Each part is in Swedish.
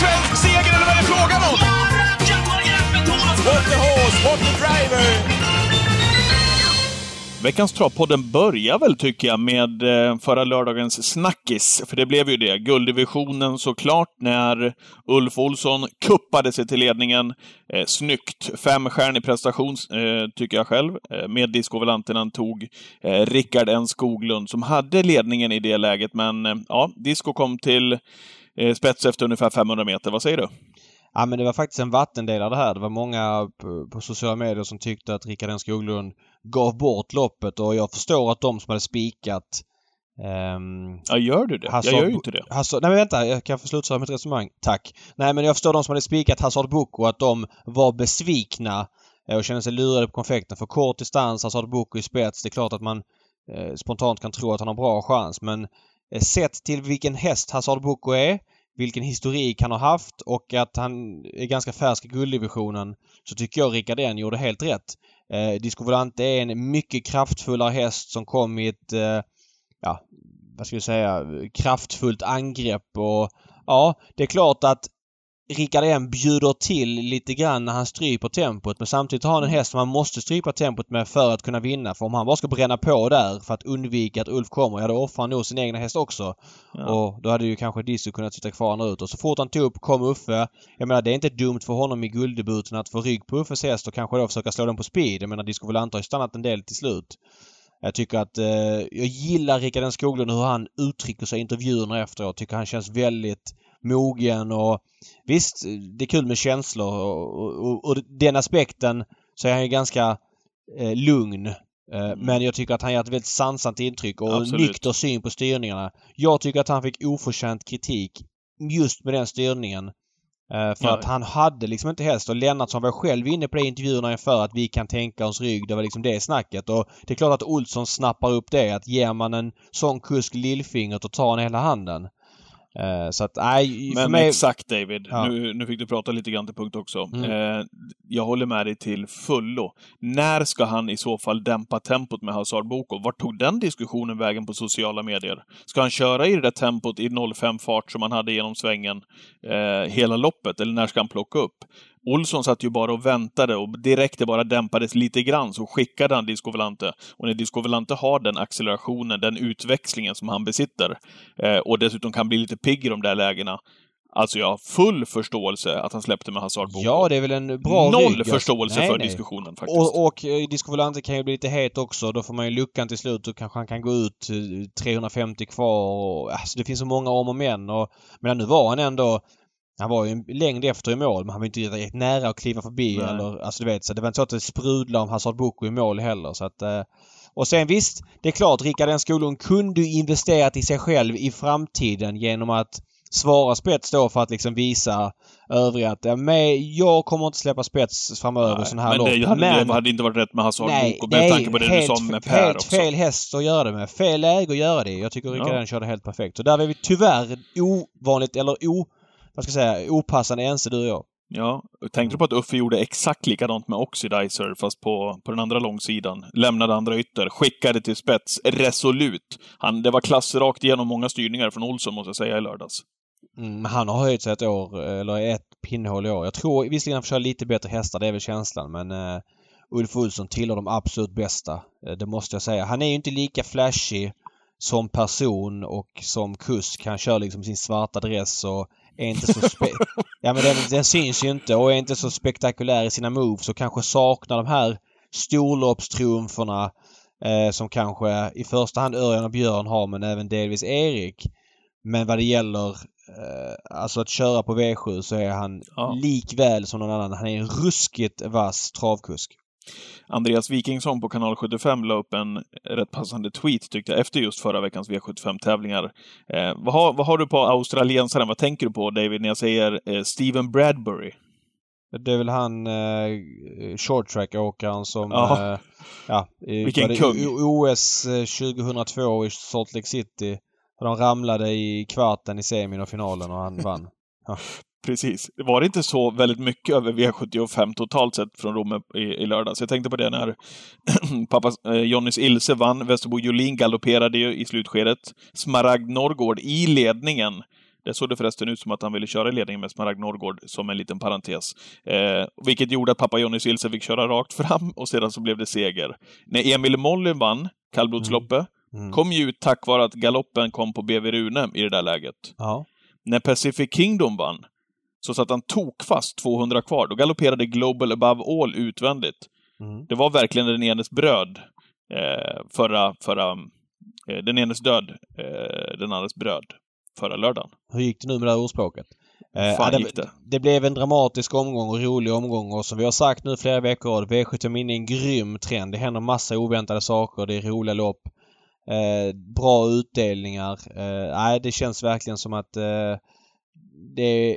svensk seger eller vad är det frågan om? What the horse, what the driver! Veckans Travpodden börjar väl, tycker jag, med eh, förra lördagens snackis. För det blev ju det. Gulddivisionen såklart, när Ulf Olsson kuppade sig till ledningen. Eh, snyggt. Femstjärnig prestation, eh, tycker jag själv. Eh, med discovolanten tog eh, Rickard N Skoglund, som hade ledningen i det läget. Men eh, ja, Disco kom till eh, spets efter ungefär 500 meter. Vad säger du? Ja men det var faktiskt en vattendelare det här. Det var många på, på sociala medier som tyckte att Rickard N Skoglund gav bort loppet och jag förstår att de som hade spikat Um, ja, gör du det? Hazard, jag gör ju inte det. Hazard, nej men vänta, jag kan få slutföra mitt resonemang. Tack. Nej men jag förstår de som hade spikat Hazard Boko att de var besvikna och kände sig lurade på konfekten. För kort distans, Hazard Boko i spets. Det är klart att man eh, spontant kan tro att han har bra chans men eh, Eh, sett till vilken häst Hazard Boko är vilken historik han har haft och att han är ganska färsk i gulddivisionen så tycker jag Rickard N gjorde helt rätt. Eh, Disco Volante är en mycket kraftfullare häst som kom i ett, eh, ja, vad ska jag säga, kraftfullt angrepp och ja, det är klart att Rickard M bjuder till lite grann när han stryper tempot men samtidigt har han en häst som man måste strypa tempot med för att kunna vinna. För om han bara ska bränna på där för att undvika att Ulf kommer, ja då offrar han nog sin egna häst också. Ja. Och då hade ju kanske Dissu kunnat sitta kvar ut. Och så fort han tog upp kom Uffe. Jag menar det är inte dumt för honom i gulddebuten att få rygg på Uffes häst och kanske då försöka slå den på speed. Jag menar Volante har ju stannat en del till slut. Jag tycker att eh, jag gillar Rickard N Skoglund hur han uttrycker sig i intervjuerna efteråt. Jag tycker han känns väldigt mogen och visst, det är kul med känslor och, och, och den aspekten så är han ju ganska eh, lugn. Eh, mm. Men jag tycker att han ger ett väldigt sansat intryck och Absolut. nykter syn på styrningarna. Jag tycker att han fick oförtjänt kritik just med den styrningen. Eh, för ja. att han hade liksom inte häst och Lennartsson var själv inne på det i intervjuerna inför att vi kan tänka oss rygg. Det var liksom det snacket och det är klart att Olsson snappar upp det att ger man en sån kusk lillfingret och tar han hela handen. Uh, så att, nej, Men mig... exakt David, ja. nu, nu fick du prata lite grann till punkt också. Mm. Uh, jag håller med dig till fullo. När ska han i så fall dämpa tempot med Hazard Boko? Vart tog den diskussionen vägen på sociala medier? Ska han köra i det där tempot i 05 fart som han hade genom svängen uh, hela loppet, eller när ska han plocka upp? Olsson satt ju bara och väntade och direkt det bara dämpades lite grann så skickade han Disco Volante. Och när Disco Volante har den accelerationen, den utväxlingen som han besitter eh, och dessutom kan bli lite pigg i de där lägena. Alltså jag har full förståelse att han släppte med Hazard Boko. Ja, det är väl en bra Noll rygg. förståelse nej, för nej. diskussionen faktiskt. Och, och eh, Disco Volante kan ju bli lite het också. Då får man ju luckan till slut och kanske han kan gå ut 350 eh, kvar och alltså det finns så många om och men och men nu var han ändå han var ju en längd efter i mål men han var inte direkt nära att kliva förbi Nej. eller alltså du vet så det var inte så att det sprudlade om Hazard Boko i mål heller så att eh, och sen visst, det är klart Rickard N Skoglund kunde ju investerat i sig själv i framtiden genom att svara spets då för att liksom visa övriga att ja, jag kommer inte släppa spets framöver nej, sån här men lopp. Det hade, men det hade inte varit rätt med Hazard Nej, Boko med tanke på det helt, du sa med Per helt också. fel häst att göra det med. Fel läge att göra det Jag tycker Rickard ja. körde helt perfekt. Så där är vi tyvärr ovanligt eller o vad ska jag säga, opassande ense du och jag. Ja, tänkte du på att Uffe gjorde exakt likadant med Oxidizer fast på, på den andra långsidan? Lämnade andra ytter, skickade till spets, resolut. Han, det var klass rakt igenom många styrningar från Olsson måste jag säga i lördags. Mm, han har höjt sig ett år, eller ett pinnhål i år. Jag tror visserligen han får köra lite bättre hästar, det är väl känslan, men uh, Ulf Olsson tillhör de absolut bästa. Uh, det måste jag säga. Han är ju inte lika flashig som person och som kusk. Han kör liksom sin svarta dress och är inte så ja, men den, den syns ju inte och är inte så spektakulär i sina moves och kanske saknar de här storloppstriumferna eh, som kanske i första hand Örjan och Björn har men även delvis Erik. Men vad det gäller eh, alltså att köra på V7 så är han ja. likväl som någon annan. Han är en ruskigt vass travkusk. Andreas Wikingsson på kanal 75 la upp en rätt passande tweet tyckte jag efter just förra veckans V75-tävlingar. Eh, vad, har, vad har du på australiensaren? Vad tänker du på David när jag säger eh, Steven Bradbury? Det är väl han eh, short track-åkaren som... Ja. Eh, ja Vilken kung! OS 2002 eh, i Salt Lake City. De ramlade i kvarten i semin och finalen och han vann. Ja. Precis. Det var inte så väldigt mycket över V75 totalt sett från Romme i, i lördags. Jag tänkte på det när pappa eh, Jonnys Ilse vann. Västerbo Jolin galopperade ju i slutskedet. Smaragd Norrgård i ledningen. Det såg det förresten ut som att han ville köra ledningen med Smaragd Norrgård som en liten parentes. Eh, vilket gjorde att pappa Jonny Silse fick köra rakt fram och sedan så blev det seger. När Emil Mollin vann kallblodsloppet mm. mm. kom ju ut tack vare att galoppen kom på BV Rune i det där läget. Ja. När Pacific Kingdom vann så satt han tokfast 200 kvar. Då galopperade Global Above All utvändigt. Mm. Det var verkligen den enes bröd eh, förra, förra eh, den enes död, eh, den andres bröd förra lördagen. Hur gick det nu med det här ordspråket? Eh, Fan, det, det? det blev en dramatisk omgång och rolig omgång och som vi har sagt nu flera veckor, V75 är en grym trend. Det händer massa oväntade saker, det är roliga lopp. Eh, bra utdelningar. Eh, nej, det känns verkligen som att eh, det är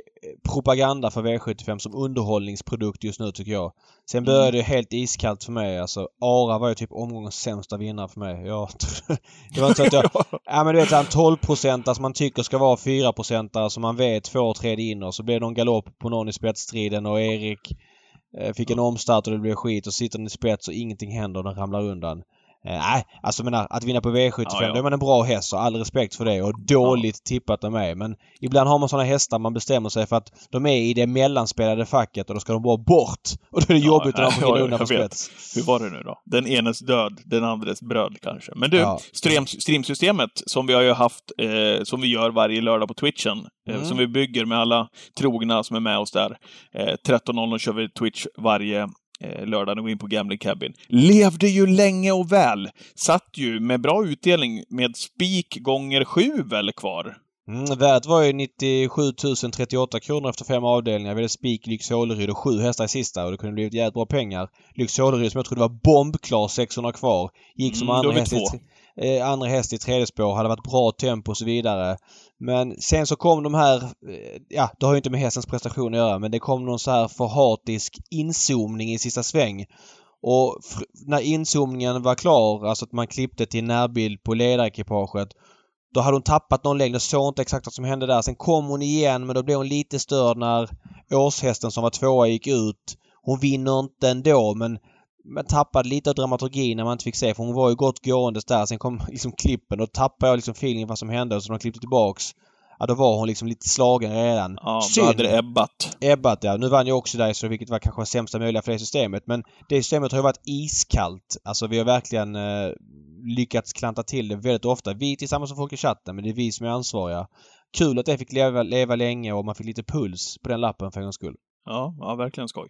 propaganda för V75 som underhållningsprodukt just nu tycker jag. Sen mm. började det helt iskallt för mig. Alltså Ara var ju typ omgångens sämsta vinnare för mig. Jag, det var inte så att jag... ja men du vet en 12 procentare som man tycker ska vara 4 procentare som man vet får tredje in och så blev det någon galopp på någon i spetsstriden och Erik eh, fick en omstart och det blev skit och sitter den i spets och ingenting händer och den ramlar undan. Eh, nej, äh, alltså menar att vinna på V75 ja, ja. då är man en bra häst och all respekt för det och dåligt ja. tippat de är. Men ibland har man sådana hästar man bestämmer sig för att de är i det mellanspelade facket och då ska de bara bort. Och då är det jobbigt när de får ja, undan på spets. Hur var det nu då? Den enes död, den andres bröd kanske. Men du, ja. stream, streamsystemet som vi har ju haft, eh, som vi gör varje lördag på Twitchen, eh, mm. som vi bygger med alla trogna som är med oss där. Eh, 13.00 kör vi Twitch varje eh, lördagen och gå in på Gambling Cabin. Levde ju länge och väl. Satt ju med bra utdelning med spik gånger sju väl kvar. Mm, värdet var ju 97 038 kronor efter fem avdelningar. Vi hade spik Lyx Håleryd och sju hästar i sista och det kunde blivit jävligt bra pengar. Lyx Håleryd som jag trodde var bombklar, 600 kvar. Gick som mm, andra häst, i, eh, andra häst i tredje spår, hade varit bra tempo och så vidare. Men sen så kom de här, eh, ja det har ju inte med hästens prestation att göra, men det kom någon så här förhatisk inzoomning i sista sväng. Och när inzoomningen var klar, alltså att man klippte till närbild på ledarekipaget, då hade hon tappat någon längd och såg inte exakt vad som hände där. Sen kom hon igen men då blev hon lite störd när årshästen som var tvåa gick ut. Hon vinner inte ändå men man tappade lite av dramaturgin när man inte fick se för hon var ju gott gåendes där. Sen kom liksom klippen och tappade jag liksom feelingen vad som hände så de klippte tillbaks. Ja då var hon liksom lite slagen redan. Ja, Synd. då hade det ebbat. Ebbat ja. Nu vann jag också där så vilket var kanske sämsta möjliga för det systemet. Men det systemet har ju varit iskallt. Alltså vi har verkligen eh, lyckats klanta till det väldigt ofta. Vi tillsammans med folk i chatten men det är vi som är ansvariga. Kul att det fick leva, leva länge och man fick lite puls på den lappen för en gångs skull. Ja, ja, verkligen skoj.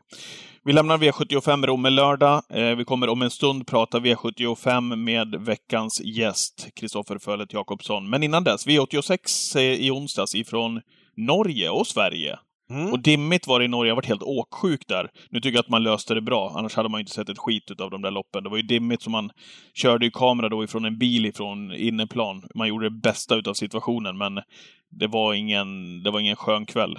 Vi lämnar V75 Romme lördag. Eh, vi kommer om en stund prata V75 med veckans gäst, Kristoffer Fölet Jakobsson. Men innan dess, V86 eh, i onsdags ifrån Norge och Sverige. Mm. Och dimmigt var det i Norge. Jag varit helt åksjuk där. Nu tycker jag att man löste det bra. Annars hade man inte sett ett skit av de där loppen. Det var ju dimmigt så man körde ju kamera då ifrån en bil ifrån inneplan. Man gjorde det bästa utav situationen, men det var ingen, det var ingen skön kväll.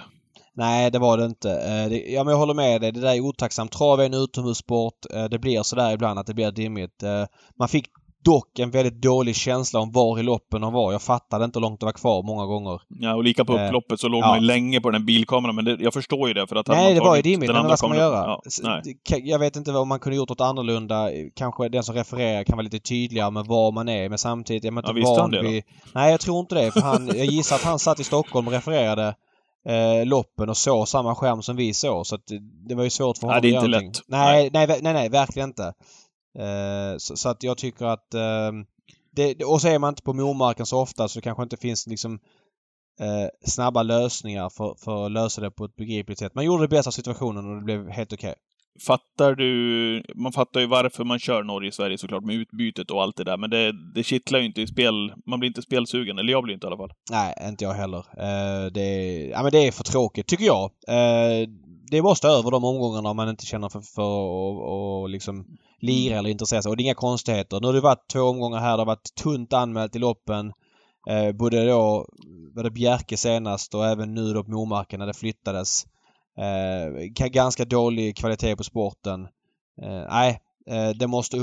Nej, det var det inte. Eh, ja, men jag håller med dig. Det där är otacksamt. Trav är en utomhussport. Eh, det blir sådär ibland att det blir dimmigt. Eh, man fick dock en väldigt dålig känsla om var i loppen de var. Jag fattade inte hur långt det var kvar många gånger. Ja, och lika på upploppet så låg ja. man ju länge på den bilkameran. Men det, jag förstår ju det för att Nej, det var ju dimmigt. Men vad ska man göra? Ja, jag vet inte om man kunde gjort något annorlunda. Kanske den som refererar kan vara lite tydligare med var man är. Men samtidigt är man inte ja, van vid... Nej, jag tror inte det. För han, jag gissar att han satt i Stockholm och refererade eh, loppen och såg samma skärm som vi såg. Så att det, det var ju svårt för honom att göra. Nej, nej, nej, nej, nej, verkligen inte. Eh, så, så, att jag tycker att... Eh, det, och så är man inte på mormarken så ofta så det kanske inte finns liksom eh, snabba lösningar för, för att lösa det på ett begripligt sätt. Man gjorde det bästa av situationen och det blev helt okej. Okay. Fattar du... Man fattar ju varför man kör Norge-Sverige såklart med utbytet och allt det där, men det, det kittlar ju inte i spel. Man blir inte spelsugen, eller jag blir inte i alla fall. Nej, inte jag heller. Uh, det, är, ja, men det är för tråkigt, tycker jag. Uh, det stå över de omgångarna om man inte känner för, för att liksom lira eller intressera sig. Och det är inga konstigheter. Nu har det varit två omgångar här. Det har varit tunt anmält i loppen. Eh, både då var det Bjerke senast och även nu då på Momarken när det flyttades. Eh, ganska dålig kvalitet på sporten. Eh, nej, eh, det måste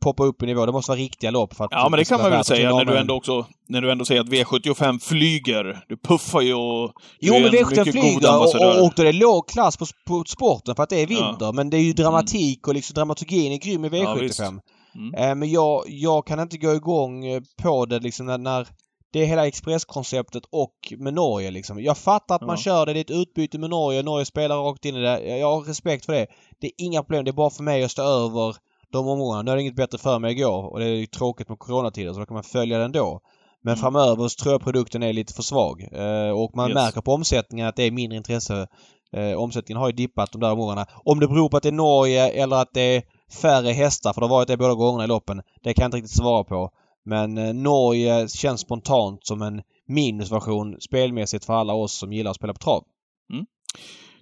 poppa upp i nivå. Det måste vara riktiga lopp för att... Ja, men det kan man väl säga när du, ändå också, när du ändå säger att V75 flyger. Du puffar ju och... Jo, men V75 flyger och, och, och då är det låg klass på, på sporten för att det är vinter. Ja. Men det är ju dramatik mm. och liksom dramaturgin är grym i V75. Ja, mm. eh, men jag, jag kan inte gå igång eh, på det liksom när, när det är hela expresskonceptet och med Norge liksom. Jag fattar att man kör det. Det är ett utbyte med Norge. Norge spelar rakt in i det. Jag har respekt för det. Det är inga problem. Det är bara för mig att stå över de områdena. Nu är det inget bättre för mig igår och det är tråkigt med coronatider så då kan man följa det ändå. Men mm. framöver så tror jag produkten är lite för svag. Eh, och man yes. märker på omsättningen att det är mindre intresse. Eh, omsättningen har ju dippat de där områdena. Om det beror på att det är Norge eller att det är färre hästar, för det har varit det båda gångerna i loppen, det kan jag inte riktigt svara på. Men eh, Norge känns spontant som en minusversion spelmässigt för alla oss som gillar att spela på trav. Mm.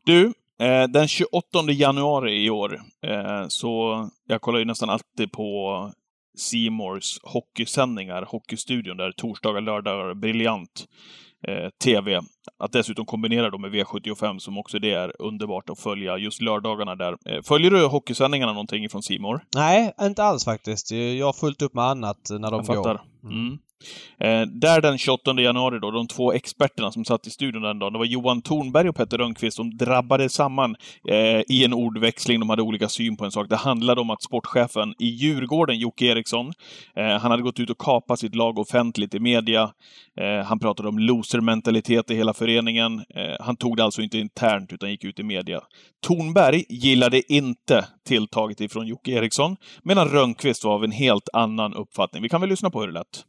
Du, eh, den 28 januari i år, eh, så jag kollar ju nästan alltid på Seymours hockeysändningar, Hockeystudion där torsdagar, lördagar, briljant eh, TV. Att dessutom kombinera dem med V75 som också det är underbart att följa just lördagarna där. Eh, följer du hockeysändningarna någonting från Simor? Nej, inte alls faktiskt. Jag har fullt upp med annat när de jag går. Mm. Eh, där den 28 januari då, de två experterna som satt i studion den dagen, det var Johan Thornberg och Petter Rönnqvist som drabbade samman eh, i en ordväxling. De hade olika syn på en sak. Det handlade om att sportchefen i Djurgården, Jocke Eriksson, eh, han hade gått ut och kapat sitt lag offentligt i media. Eh, han pratade om losermentalitet i hela föreningen. Eh, han tog det alltså inte internt, utan gick ut i media. Thornberg gillade inte tilltaget ifrån Jocke Eriksson, medan Rönnqvist var av en helt annan uppfattning. Vi kan väl lyssna på hur det lät.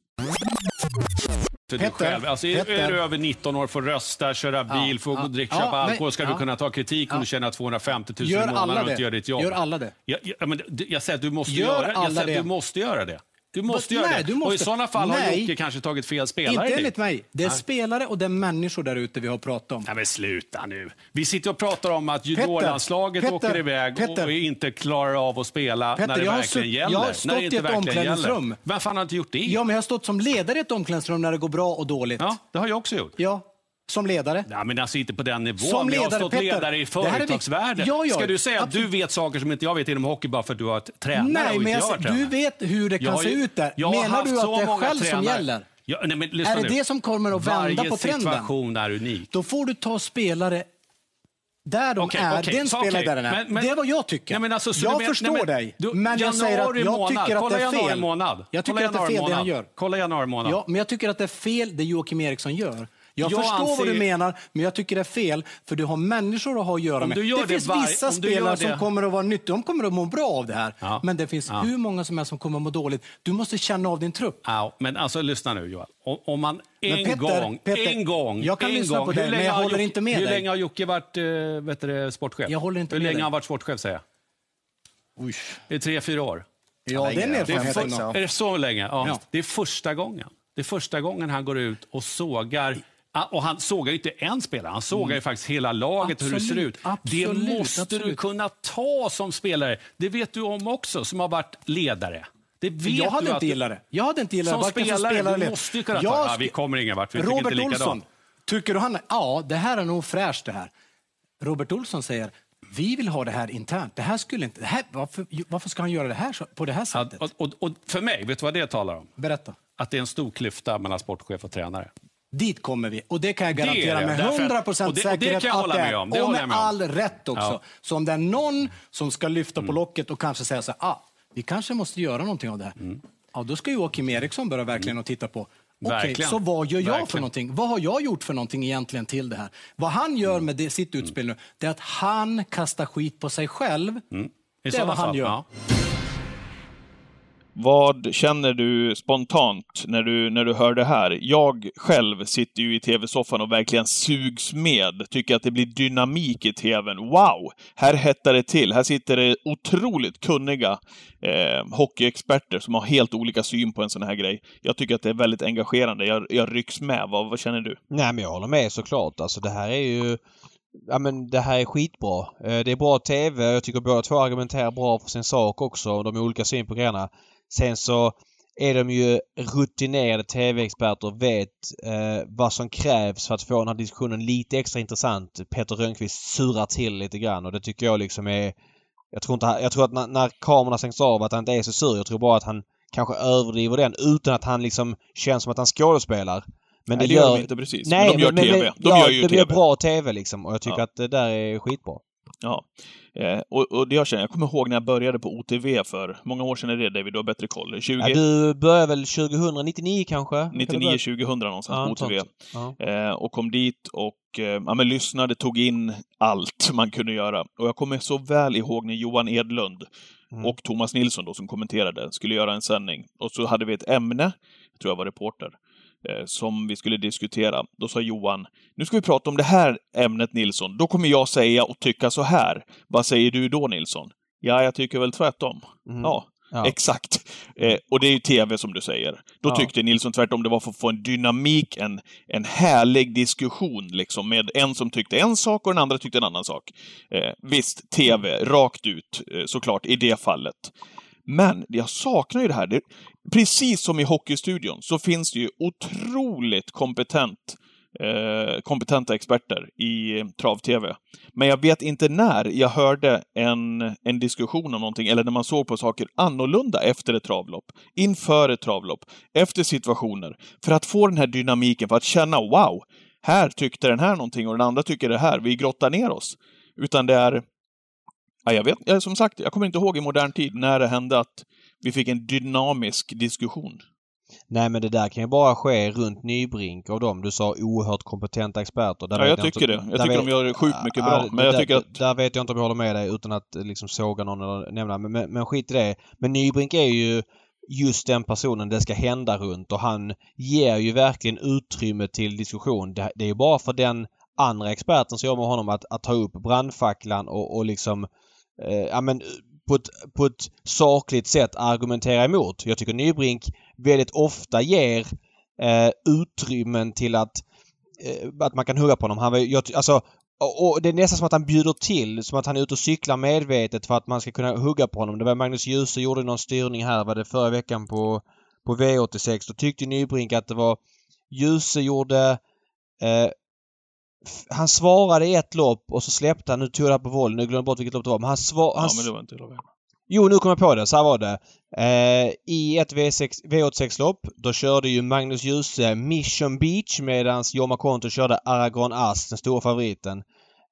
För dig själv. Alltså, är, är du över 19 år, får rösta, köra bil, får ja, dricka, köpa ja, alkohol, ska ja, du kunna ta kritik om du tjänar 250 000 i månaden och inte gör ditt jobb. Gör alla det? Jag, jag, men, jag säger att du måste gör göra, jag säger att du måste göra det. Du måste göra nej, det. Du måste. Och i sådana fall nej, har Jocke kanske tagit fel spelare. Inte enligt mig. Det är nej. spelare och det är människor där ute vi har pratat om. Nej, men sluta nu. Vi sitter och pratar om att juniorlandslaget åker iväg Petter, och inte klarar av att spela Petter, när det verkligen gäller. Jag har stått i ett omklädningsrum. Vem fan har inte gjort det? Ja, men jag har stått som ledare i ett omklädningsrum när det går bra och dåligt. Ja, det har jag också gjort. Ja, som ledare? Ja, men alltså inte på den nivån. Som ledare, jag har stått Petter, ledare i företagsvärlden. Ja, ja, Ska du säga att du vet saker som inte jag vet inom hockey bara för att du har tränare Nej, men jag, du vet hur det kan jag, se ut där. Menar du att det är själv tränare. som gäller? Ja, nej, men är det nu. det som kommer att vända Varje på trenden? Varje situation är unik. Då får du ta spelare där de okay, är. Okay, den spelar okay. där den är. Men, men, det är vad jag tycker. Nej, alltså, jag vet, förstår nej, dig, du, men jag säger att jag månad. tycker att det är fel. Månad. Jag tycker att det är fel det han gör. Kolla januari månad. Ja, men jag tycker att det är fel det Joakim Eriksson gör. Jag, jag förstår anser... vad du menar, men jag tycker det är fel, för du har människor att ha att göra med. Det, det finns var... vissa spelare som kommer att vara nyttiga, de kommer att må bra av det här. Ja. Men det finns ja. hur många som helst som kommer att må dåligt. Du måste känna av din trupp. Ja, men alltså lyssna nu Joel. Om man en Peter, gång, Peter, en gång, jag kan en lyssna gång, på det, men jag håller Jocke, inte med hur dig. Hur länge har Jocke varit uh, vet du, sportchef? Jag håller inte hur med länge har han varit sportchef säger jag? Oj. Det är tre, fyra år. Ja, den erfarenheten. Är, är det så länge? Ja. ja. Det är första gången. Det är första gången han går ut och sågar och han sågar ju inte en spelare, han sågar mm. ju faktiskt hela laget absolut, hur det ser ut. Absolut, det måste absolut. du kunna ta som spelare. Det vet du om också, som har varit ledare. Det vet jag hade du inte gillat det. Jag hade inte gillat som det. Spelare, som spelare, du måste ju kunna ta... Ja, vi kommer ingen vart, vi Robert inte Olsson, tycker du han... Ja, det här är nog fräscht det här. Robert Olsson säger, vi vill ha det här internt. Det här skulle inte... Det här, varför, varför ska han göra det här på det här sättet? Ja, och, och, och, för mig, vet du vad det talar om? Berätta. Att det är en stor klyfta mellan sportchef och tränare. Dit kommer vi. Och det kan jag garantera det med 100 procent säkerhet det att det är. Med och med, med all rätt också. Ja. Så om det är någon som ska lyfta mm. på locket och kanske säga så här, ah, vi kanske måste göra någonting av det här. Mm. Ja, då ska Joakim Eriksson börja verkligen och titta på Okej, okay, så vad gör jag verkligen. för någonting? Vad har jag gjort för någonting egentligen till det här? Vad han gör med det, sitt utspel nu, det är att han kastar skit på sig själv. Mm. Det är vad han fall, gör. Ja. Vad känner du spontant när du, när du hör det här? Jag själv sitter ju i tv-soffan och verkligen sugs med. Tycker att det blir dynamik i tvn. Wow! Här hettar det till. Här sitter det otroligt kunniga eh, hockeyexperter som har helt olika syn på en sån här grej. Jag tycker att det är väldigt engagerande. Jag, jag rycks med. Vad, vad känner du? Nej, men jag håller med såklart. Alltså det här är ju Ja men det här är skitbra. Eh, det är bra TV. Jag tycker båda två argumenterar bra för sin sak också. De har olika syn på grejerna. Sen så är de ju rutinerade TV-experter och vet eh, vad som krävs för att få den här diskussionen lite extra intressant. Peter Rönnqvist surar till lite grann och det tycker jag liksom är... Jag tror, inte, jag tror att när, när kamerorna stängs av att han inte är så sur. Jag tror bara att han kanske överdriver den utan att han liksom känns som att han skådespelar. Men nej, det, gör de inte precis. Nej, men de gör men, TV. De ja, gör ju det TV. blir bra TV liksom och jag tycker ja. att det där är skitbra. Ja. Eh, och, och det jag känner, jag kommer ihåg när jag började på OTV för, många år sedan är det David, du har bättre koll. 20... Ja, du började väl 2099 kanske? 99, 2000 någonstans ja, på OTV. Ja. Eh, och kom dit och eh, ja, men lyssnade, tog in allt man kunde göra. Och jag kommer så väl ihåg när Johan Edlund mm. och Thomas Nilsson då, som kommenterade, skulle göra en sändning. Och så hade vi ett ämne, jag tror jag var reporter, som vi skulle diskutera. Då sa Johan, nu ska vi prata om det här ämnet Nilsson. Då kommer jag säga och tycka så här. Vad säger du då Nilsson? Ja, jag tycker väl tvärtom. Mm. Ja, ja, exakt. Eh, och det är ju TV som du säger. Då ja. tyckte Nilsson tvärtom det var för att få en dynamik, en, en härlig diskussion liksom med en som tyckte en sak och den andra tyckte en annan sak. Eh, visst, TV, rakt ut eh, såklart i det fallet. Men jag saknar ju det här. Det, precis som i Hockeystudion så finns det ju otroligt kompetent eh, kompetenta experter i trav-tv. Men jag vet inte när jag hörde en, en diskussion om någonting, eller när man såg på saker annorlunda efter ett travlopp, inför ett travlopp, efter situationer, för att få den här dynamiken, för att känna wow, här tyckte den här någonting och den andra tycker det här, vi grottar ner oss. Utan det är Ja, jag vet, som sagt, jag kommer inte ihåg i modern tid när det hände att vi fick en dynamisk diskussion. Nej men det där kan ju bara ske runt Nybrink och dem. Du sa oerhört kompetenta experter. Där ja, jag tycker inte, det. Jag tycker vet, de gör det sjukt mycket bra. Ja, men jag där, tycker att... Där vet jag inte om jag håller med dig utan att liksom såga någon eller nämna. Men, men, men skit i det. Men Nybrink är ju just den personen det ska hända runt och han ger ju verkligen utrymme till diskussion. Det, det är ju bara för den andra experten som jobbar med honom att, att ta upp brandfacklan och, och liksom eh, ja, men, eh, på, ett, på ett sakligt sätt argumentera emot. Jag tycker Nybrink väldigt ofta ger eh, utrymmen till att, eh, att man kan hugga på honom. Han, jag, alltså, och det är nästan som att han bjuder till, som att han är ute och cyklar medvetet för att man ska kunna hugga på honom. Det var Magnus Djuse gjorde någon styrning här, var det förra veckan på, på V86. Då tyckte Nybrink att det var Djuse gjorde eh, han svarade i ett lopp och så släppte han, nu tog jag på volley, nu glömde jag bort vilket lopp det var, men han svarade... Ja, men det var inte Lovén. Jo, nu kom jag på det. Så här var det. Eh, I ett V6, V86-lopp, då körde ju Magnus Djuse Mission Beach medan Jorma Konto körde Aragon As, den stora favoriten.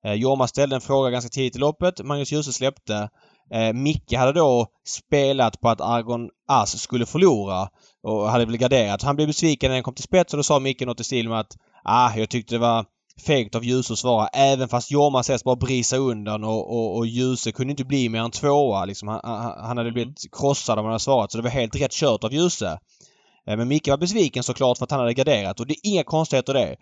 Eh, Jorma ställde en fråga ganska tidigt i loppet. Magnus Djuse släppte. Eh, Micke hade då spelat på att Aragon As skulle förlora och hade väl garderat. Han blev besviken när den kom till spets och då sa Micke något i stil med att ah, jag tyckte det var fegt av Djuse att svara även fast Jorma ses bara brisa undan och, och, och Djuse kunde inte bli mer än tvåa. Liksom. Han, han, hade mm. blivit krossad om han hade svarat så det var helt rätt kört av Djuse. Eh, men Micke var besviken såklart för att han hade garderat och det är inga konstigheter det.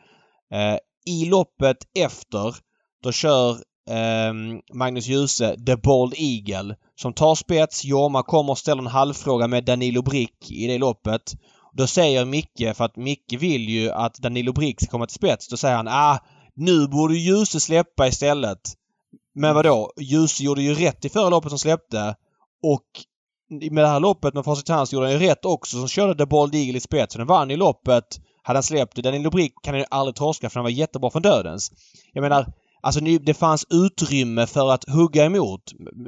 Eh, I loppet efter då kör eh, Magnus Djuse The Bold Eagle som tar spets. Jorma kommer och ställer en halvfråga med Danilo Brick i det loppet. Då säger Micke, för att Micke vill ju att Danilo Brick ska komma till spets, då säger han ah, nu borde Ljuse släppa istället. Men vadå? Ljuse gjorde ju rätt i förra loppet som släppte och med det här loppet med facit hans gjorde han ju rätt också som körde The Bald Eagle i spets. Den vann i loppet. Hade han släppt Danilo Brick kan han ju aldrig torska för han var jättebra från dödens. Jag menar, Alltså det fanns utrymme för att hugga emot.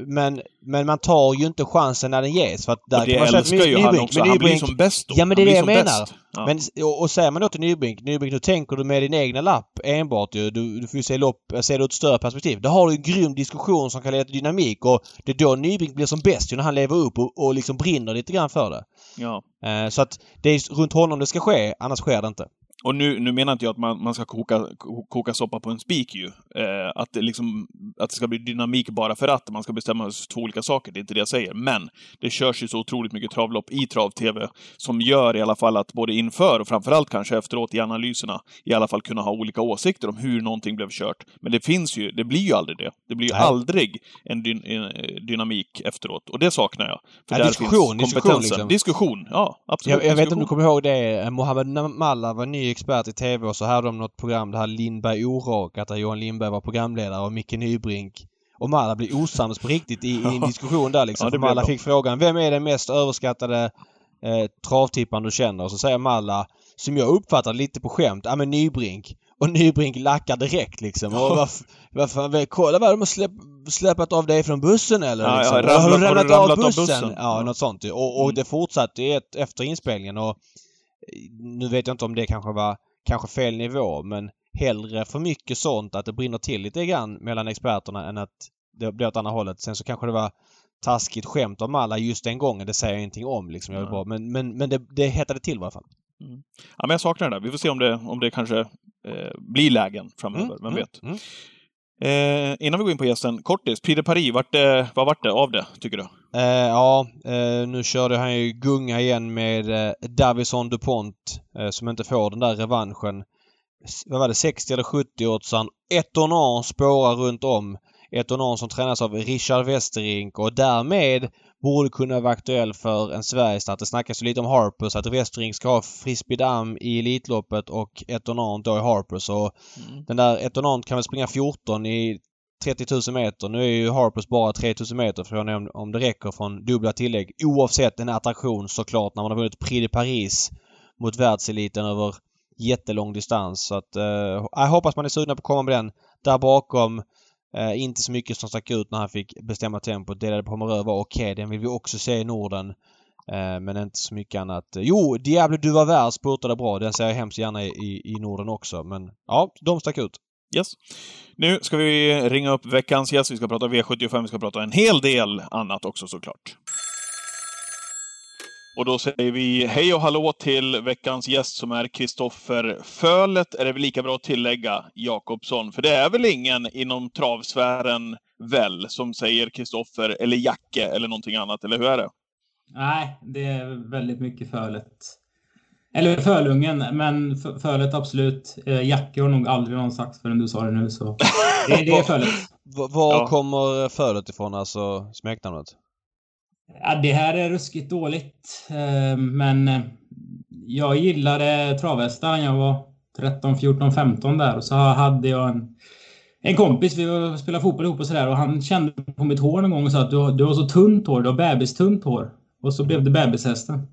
Men, men man tar ju inte chansen när den ges. För att där och det älskar ju han också. Han Nybrink, blir som bäst då. Ja men det är det jag menar. Ja. Men, och, och säger man då till Nybrink, Nybrink nu tänker du med din egna lapp enbart ju. Du, du får ju se, lopp, se det ur ett större perspektiv. Då har du en grym diskussion som kan leda till dynamik och det är då Nybrink blir som bäst ju när han lever upp och, och liksom brinner lite grann för det. Ja. Eh, så att det är runt honom det ska ske, annars sker det inte. Och nu, nu menar inte jag att man, man ska koka, koka soppa på en spik ju. Eh, att, det liksom, att det ska bli dynamik bara för att man ska bestämma sig för två olika saker. Det är inte det jag säger. Men det körs ju så otroligt mycket travlopp i trav-tv som gör i alla fall att både inför och framförallt kanske efteråt i analyserna i alla fall kunna ha olika åsikter om hur någonting blev kört. Men det finns ju, det blir ju aldrig det. Det blir ju Nej. aldrig en, dy, en, dynamik efteråt. Och det saknar jag. För ja, där diskussion, finns kompetensen. Diskussion, liksom. diskussion, ja. Absolut. Jag, jag vet inte om du kommer ihåg det. Mohammed Malla var ny expert i TV och så hade de något program, det här Lindberg orakat där Johan Lindberg var programledare och Micke Nybrink och Malla blev osams på riktigt i, i en diskussion där liksom. Ja, Malla fick frågan Vem är den mest överskattade eh, travtipparen du känner? Och så säger Malla, som jag uppfattar lite på skämt, ja men Nybrink. Och Nybrink lackar direkt liksom. Och varför, varför, kolla vad de har släpp, släpat av dig från bussen eller? Ja, liksom. ja, ramlat, har du ramlat, av, bussen? av bussen? Ja, något sånt och, och mm. det fortsatte efter inspelningen och nu vet jag inte om det kanske var kanske fel nivå men hellre för mycket sånt att det brinner till lite grann mellan experterna än att det blir åt andra hållet. Sen så kanske det var taskigt skämt av Malla just den gången. Det säger jag ingenting om liksom. Jag bara, men men, men det, det hettade till i alla fall. Mm. Ja, men jag saknar det där. Vi får se om det, om det kanske eh, blir lägen framöver. Mm, Vem mm, vet? Mm. Eh, innan vi går in på gästen, kortis. Prix de Paris, vart, eh, vad vart det av det, tycker du? Eh, ja, eh, nu körde han ju gunga igen med eh, Davison DuPont eh, som inte får den där revanschen. Vad var det, 60 eller 70 oddsan. Etonan spårar runt om. Etonan som tränas av Richard Westerink och därmed borde kunna vara aktuell för en Sverigestart. Det snackas ju lite om Harpers att Westerink ska ha Frisbee Dam i Elitloppet och Etonant då i Harpers. Och mm. Den där Etonant kan väl springa 14 i 30 000 meter. Nu är ju Harpers bara 3 000 meter. Frågan är om det räcker från dubbla tillägg. Oavsett en attraktion såklart när man har vunnit Prix de Paris mot världseliten över jättelång distans. Så att, eh, jag hoppas man är sugna på att komma med den. Där bakom Eh, inte så mycket som stack ut när han fick bestämma tempot. Delade Pomerö var okej. Okay. Den vill vi också se i Norden. Eh, men inte så mycket annat. Jo, Diablo du var värd spurtade bra. Den ser jag hemskt gärna i, i Norden också. Men ja, de stack ut. Yes. Nu ska vi ringa upp veckans gäst. Vi ska prata V75, vi ska prata en hel del annat också såklart. Och då säger vi hej och hallå till veckans gäst som är Kristoffer Fölet, är det väl lika bra att tillägga, Jakobsson. För det är väl ingen inom travsfären väl som säger Kristoffer eller Jacke eller någonting annat, eller hur är det? Nej, det är väldigt mycket Fölet. Eller Fölungen, men Fölet absolut. Eh, Jacke har nog aldrig någon sagt förrän du sa det nu, så det, det är Fölet. Var ja. kommer Fölet ifrån, alltså smeknamnet? Ja, det här är ruskigt dåligt. Eh, men eh, jag gillade travhästar jag var 13, 14, 15 där. Och så hade jag en, en kompis, vi spelade fotboll ihop och sådär. Och han kände på mitt hår någon gång och sa att du, du har så tunt hår, du har bebistunt hår. Och så blev det bebishästen.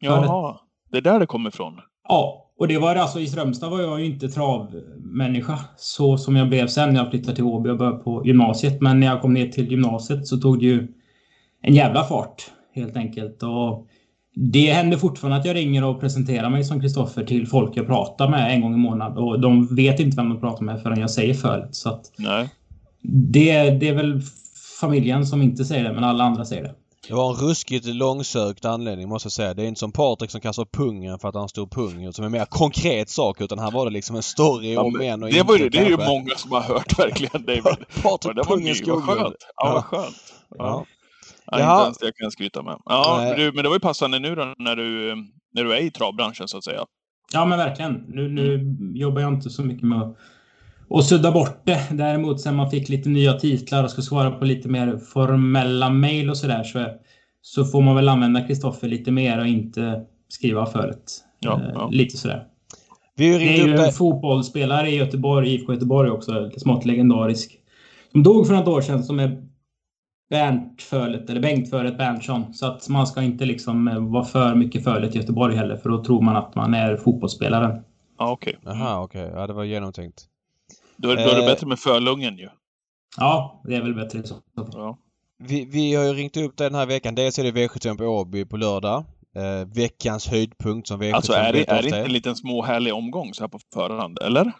Jaha, det är där det kommer ifrån? Ja, och det var alltså i Strömstad var jag ju inte travmänniska så som jag blev sen när jag flyttade till Åby och började på gymnasiet. Men när jag kom ner till gymnasiet så tog det ju en jävla fart helt enkelt. Och det händer fortfarande att jag ringer och presenterar mig som Kristoffer till folk jag pratar med en gång i månaden. Och de vet inte vem de pratar med förrän jag säger fölet. Så att Nej. Det, det är väl familjen som inte säger det, men alla andra säger det. Det var en ruskigt långsökt anledning måste jag säga. Det är inte som Patrik som kastar pungen för att han stod pung som en mer konkret sak utan här var det liksom en story ja, om en och Det, var ju, det är ju många som har hört verkligen David. Patrik Pungen Vad skönt. Ja, vad skönt. Ja. ja. Ja, inte ens det kan jag skryta med. Ja, du, men det var ju passande nu då när du, när du är i travbranschen så att säga. Ja, men verkligen. Nu, nu jobbar jag inte så mycket med att, att sudda bort det. Däremot sen man fick lite nya titlar och ska svara på lite mer formella mejl och sådär så, så får man väl använda Kristoffer lite mer och inte skriva föret. Ja, eh, ja. Lite sådär. Vi det är ju en fotbollsspelare i Göteborg, IFK Göteborg också, smått legendarisk. Som dog för något år sedan som är Bernt Fölet, eller Bengt Fölet Berntsson. Så att man ska inte liksom eh, vara för mycket Fölet i Göteborg heller, för då tror man att man är fotbollsspelaren. Ja, okej. Okay. Jaha, okej. Okay. Ja, det var genomtänkt. Då är, då är det eh, bättre med Fölungen ju. Ja, det är väl bättre så. Ja. Vi, vi har ju ringt upp den här veckan. Dels är det V75 på Åby på lördag. Eh, veckans höjdpunkt som V75 Alltså är det, är det inte en liten småhärlig omgång så här på förhand, eller?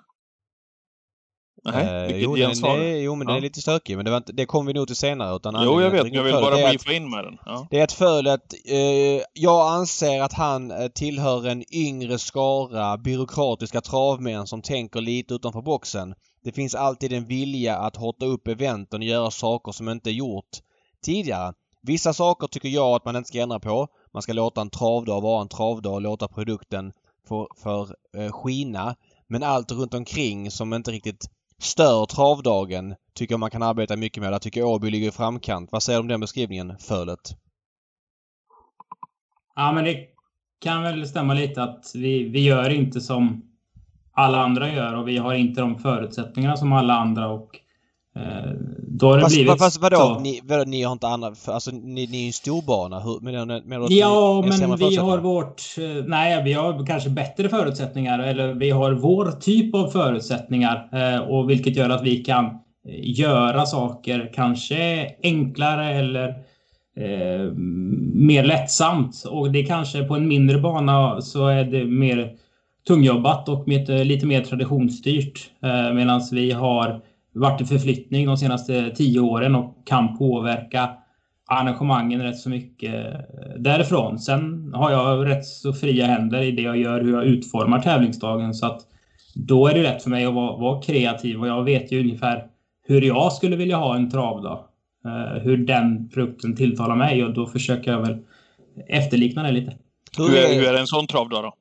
Nej, eh, jo, den, det, jo, men ja. den är lite stökig. Men det, var inte, det kommer vi nog till senare. Utan jo, jag vet. Jag vill bara briefa in med den. Ja. Det är att fölet... Eh, jag anser att han eh, tillhör en yngre skara byråkratiska travmän som tänker lite utanför boxen. Det finns alltid en vilja att hotta upp eventen och göra saker som inte är gjort tidigare. Vissa saker tycker jag att man inte ska ändra på. Man ska låta en travdag vara en travdag och låta produkten få för eh, skina. Men allt runt omkring som inte riktigt stör travdagen tycker jag man kan arbeta mycket med. Där tycker jag Åby ligger i framkant. Vad säger du om den beskrivningen, Fölet? Ja, men det kan väl stämma lite att vi, vi gör inte som alla andra gör och vi har inte de förutsättningarna som alla andra och då har det fast, blivit fast vadå? Så. Ni, vadå? Ni har inte andra... Alltså ni, ni är ju en storbana. Hur, med, med, med ja, men vi har vårt... Eh, nej, vi har kanske bättre förutsättningar. Eller vi har vår typ av förutsättningar. Eh, och vilket gör att vi kan göra saker kanske enklare eller eh, mer lättsamt. Och det kanske på en mindre bana så är det mer tungjobbat och med, lite mer traditionsstyrt. Eh, Medan vi har varit i förflyttning de senaste tio åren och kan påverka arrangemangen rätt så mycket därifrån. Sen har jag rätt så fria händer i det jag gör, hur jag utformar tävlingsdagen. Så att då är det lätt för mig att vara, vara kreativ och jag vet ju ungefär hur jag skulle vilja ha en travdag. Uh, hur den produkten tilltalar mig och då försöker jag väl efterlikna det lite. Hur är, hur är en sån travdag då?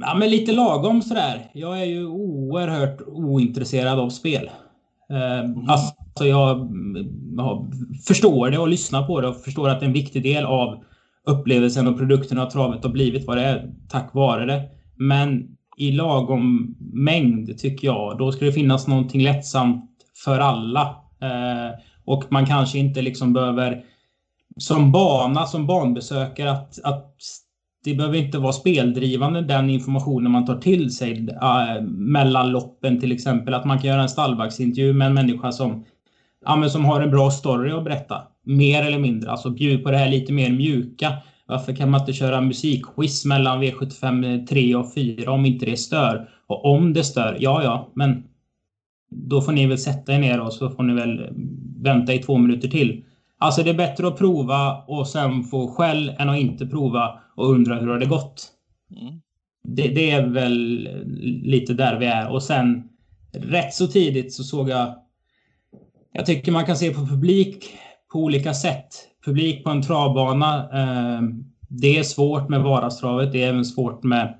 Ja, men lite lagom sådär. Jag är ju oerhört ointresserad av spel. Uh, alltså, jag, jag förstår det och lyssnar på det och förstår att en viktig del av upplevelsen och produkten av travet har blivit vad det är tack vare det. Men i lagom mängd tycker jag. Då ska det finnas någonting lättsamt för alla. Eh, och man kanske inte liksom behöver som bana, som banbesökare, att, att det behöver inte vara speldrivande den informationen man tar till sig äh, mellan loppen till exempel. Att man kan göra en stallbacksintervju med en människa som, ja, som har en bra story att berätta. Mer eller mindre. Alltså bjud på det här lite mer mjuka. Varför kan man inte köra musikquiz mellan V75 eh, 3 och 4 om inte det stör? Och om det stör, ja ja, men då får ni väl sätta er ner och så får ni väl vänta i två minuter till. Alltså det är bättre att prova och sen få skäll än att inte prova och undra hur har det gått. Mm. Det, det, är väl lite där vi är och sen rätt så tidigt så såg jag jag tycker man kan se på publik på olika sätt publik på en travbana. Eh, det är svårt med vardagstravet. Det är även svårt med,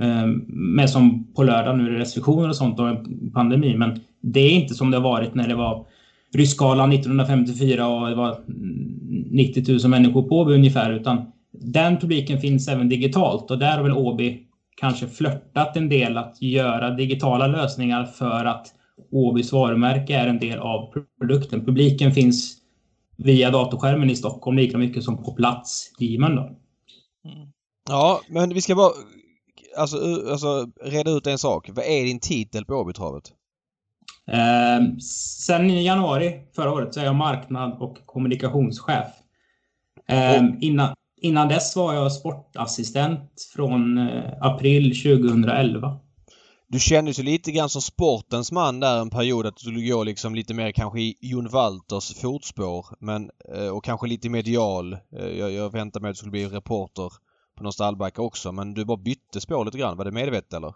eh, med som på lördag. Nu restriktioner och sånt och en pandemi. Men det är inte som det har varit när det var Rysskalan 1954 och det var 90 000 människor på ungefär. Utan den publiken finns även digitalt och där har väl Åby kanske flörtat en del att göra digitala lösningar för att Åbys varumärke är en del av produkten. Publiken finns via datorskärmen i Stockholm lika mycket som på plats i Mölndal. Mm. Ja, men vi ska bara alltså, alltså reda ut en sak. Vad är din titel på Åbytravet? Eh, sen i januari förra året så är jag marknad och kommunikationschef. Eh, innan, innan dess var jag sportassistent från eh, april 2011 du kändes ju lite grann som sportens man där en period att du skulle gå liksom lite mer kanske i Jon Walters fotspår men eh, och kanske lite medial. Eh, jag, jag väntade mig att du skulle bli reporter på någon stallbacka också men du bara bytte spår lite grann. Var det medvetet eller?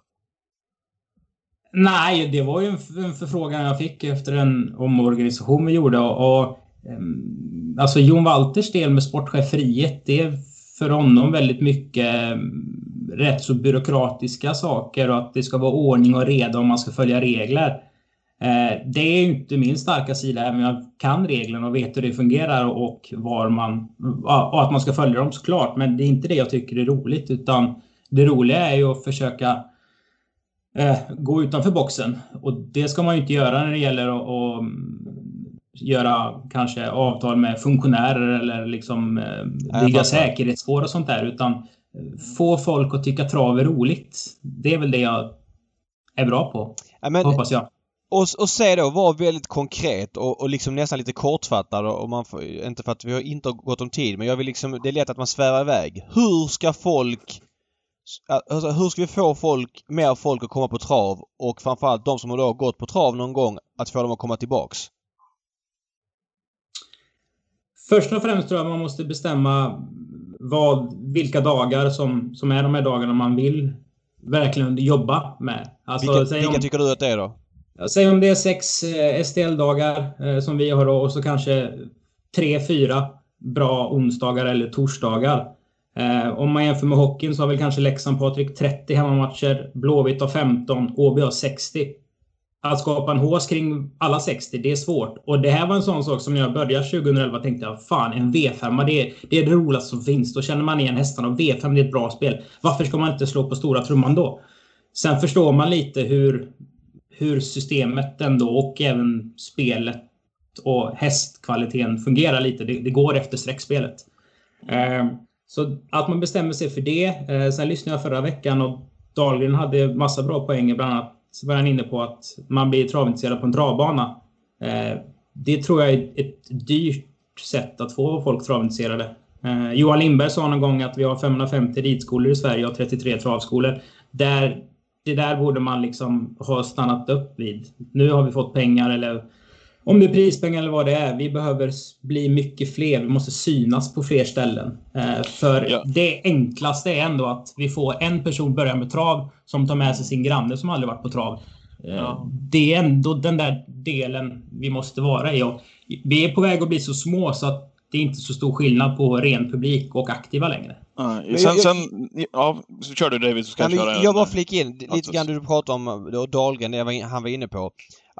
Nej, det var ju en förfrågan jag fick efter en omorganisation vi gjorde och, och ehm, Alltså Jon Walters del med sportcheferiet, det är för honom väldigt mycket ehm, rätt så byråkratiska saker och att det ska vara ordning och reda om man ska följa regler. Eh, det är inte min starka sida, även om jag kan reglerna och vet hur det fungerar och var man... Och att man ska följa dem såklart, men det är inte det jag tycker är roligt, utan det roliga är ju att försöka eh, gå utanför boxen. Och det ska man ju inte göra när det gäller att, att göra kanske avtal med funktionärer eller liksom eh, bygga säkerhetsspår och sånt där, utan få folk att tycka trav är roligt. Det är väl det jag är bra på. Ja, men, hoppas jag. Och, och se då, var väldigt konkret och, och liksom nästan lite kortfattad och man får, inte för att vi har inte gått om tid men jag vill liksom, det är lätt att man svävar iväg. Hur ska folk Alltså, hur ska vi få folk, mer folk att komma på trav och framförallt de som har då gått på trav någon gång att få dem att komma tillbaks? Först och främst tror jag man måste bestämma vad, vilka dagar som, som är de här dagarna man vill verkligen jobba med. Alltså, vilka, vilka om, tycker du att det är då? Säg om det är sex eh, STL-dagar eh, som vi har då, och så kanske tre, fyra bra onsdagar eller torsdagar. Eh, om man jämför med hockeyn så har väl kanske Leksand Patrik 30 hemmamatcher, Blåvitt har 15, Åby har 60 att skapa en hås kring alla 60, det är svårt. Och det här var en sån sak som när jag började 2011 tänkte jag, fan en V5, det är, det är det roligaste som finns. Då känner man igen hästarna och V5 det är ett bra spel. Varför ska man inte slå på stora trumman då? Sen förstår man lite hur, hur systemet ändå och även spelet och hästkvaliteten fungerar lite. Det, det går efter streckspelet. Mm så att man bestämmer sig för det. Eh, sen lyssnade jag förra veckan och Dahlgren hade massa bra poänger, bland annat så var han inne på att man blir travintresserad på en travbana. Eh, det tror jag är ett dyrt sätt att få folk travintresserade. Eh, Johan Lindberg sa någon gång att vi har 550 ridskolor i Sverige och 33 travskolor. Där det där borde man liksom ha stannat upp vid. Nu har vi fått pengar eller om det är prispengar eller vad det är. Vi behöver bli mycket fler. Vi måste synas på fler ställen. Eh, för ja. det enklaste är ändå att vi får en person börja med trav som tar med sig sin granne som aldrig varit på trav. Eh, ja. Det är ändå den där delen vi måste vara i. Och vi är på väg att bli så små så att det är inte så stor skillnad på ren publik och aktiva längre. Ja, sen, jag, sen, ja, så kör du David så ska jag köra. Jag bara flika in lite grann du pratade om då Dahlgren, det han var inne på.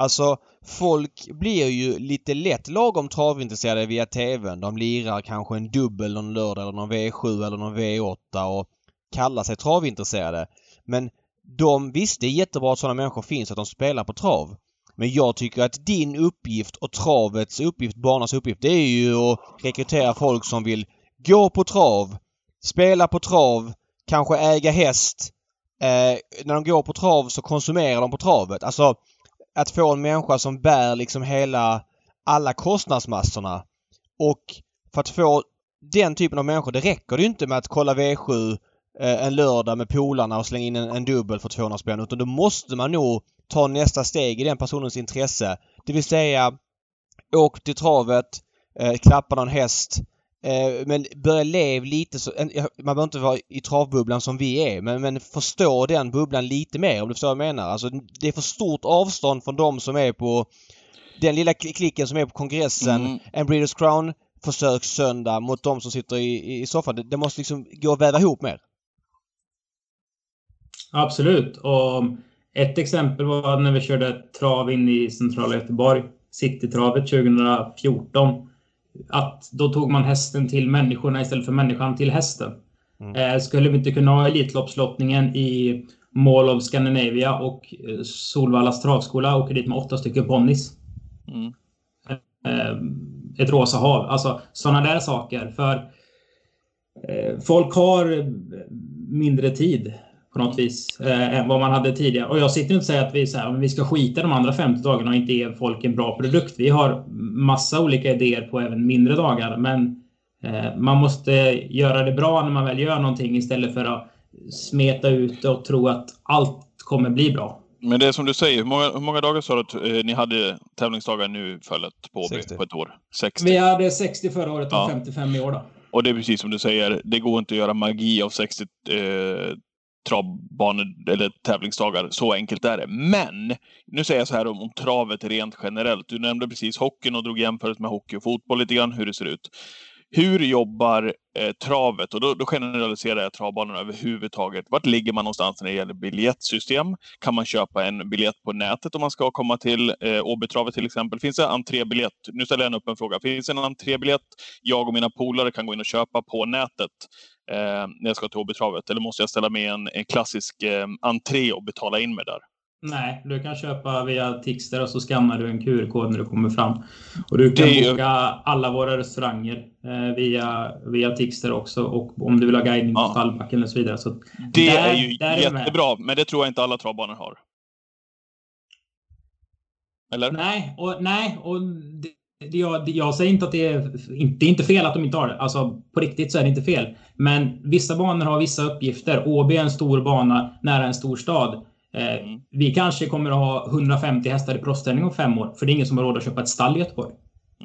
Alltså folk blir ju lite lätt lagom travintresserade via TVn. De lirar kanske en dubbel någon lördag eller någon V7 eller någon V8 och kallar sig travintresserade. Men de, visst det är jättebra att sådana människor finns att de spelar på trav. Men jag tycker att din uppgift och travets uppgift, banornas uppgift, det är ju att rekrytera folk som vill gå på trav, spela på trav, kanske äga häst. Eh, när de går på trav så konsumerar de på travet. Alltså att få en människa som bär liksom hela, alla kostnadsmassorna. Och för att få den typen av människor, det räcker det inte med att kolla V7 eh, en lördag med polarna och slänga in en, en dubbel för 200 spänn. Utan då måste man nog ta nästa steg i den personens intresse. Det vill säga åk till travet, eh, klappa någon häst. Eh, men börja leva lite så, man behöver inte vara i travbubblan som vi är men, men förstå den bubblan lite mer om du förstår vad jag menar. Alltså det är för stort avstånd från de som är på den lilla klicken som är på kongressen, mm. en Breeders Crown försökssöndag mot de som sitter i, i soffan. Det, det måste liksom gå att väva ihop mer. Absolut. Och ett exempel var när vi körde trav in i centrala Göteborg, Citytravet 2014. Att då tog man hästen till människorna istället för människan till hästen. Mm. Eh, skulle vi inte kunna ha Elitloppslottningen i Mall of Scandinavia och eh, Solvallas travskola åker dit med åtta stycken ponnys. Mm. Eh, ett rosa hav. Alltså sådana där saker. För eh, folk har mindre tid på något vis eh, än vad man hade tidigare. Och jag sitter inte och säger att vi, så här, vi ska skita de andra 50 dagarna och inte ge folk en bra produkt. Vi har massa olika idéer på även mindre dagar. Men eh, man måste göra det bra när man väl gör någonting istället för att smeta ut och tro att allt kommer bli bra. Men det är som du säger, hur många, hur många dagar sa du att eh, ni hade tävlingsdagar nu fallet på Åby på ett år? 60. Vi hade 60 förra året och ja. 55 i år då. Och det är precis som du säger, det går inte att göra magi av 60 eh, travbanor eller tävlingsdagar. Så enkelt är det. Men, nu säger jag så här om, om travet rent generellt. Du nämnde precis hockeyn och drog jämförelse med hockey och fotboll lite grann, hur det ser ut. Hur jobbar eh, travet? Och då, då generaliserar jag travbanorna överhuvudtaget. Vart ligger man någonstans när det gäller biljettsystem? Kan man köpa en biljett på nätet om man ska komma till eh, Åbytravet till exempel? Finns det entrébiljett? Nu ställer jag upp en fråga. Finns det en entrébiljett jag och mina polare kan gå in och köpa på nätet när jag ska till Åbytravet? Eller måste jag ställa med en, en klassisk eh, entré och betala in mig där? Nej, du kan köpa via Tixter och så skannar du en QR-kod när du kommer fram. Och du kan det... boka alla våra restauranger eh, via, via Tixter också. Och om du vill ha guidning på ja. stallbacken och så vidare. Så det där, är ju där jättebra, är men det tror jag inte alla travbanor har. Eller? Nej, och, nej, och det, det, jag, jag säger inte att det är, det är inte fel att de inte har det. Alltså på riktigt så är det inte fel. Men vissa banor har vissa uppgifter. Åby är en stor bana nära en stor stad. Eh, mm. Vi kanske kommer att ha 150 hästar i proffsställning om fem år, för det är ingen som har råd att köpa ett stall i Göteborg.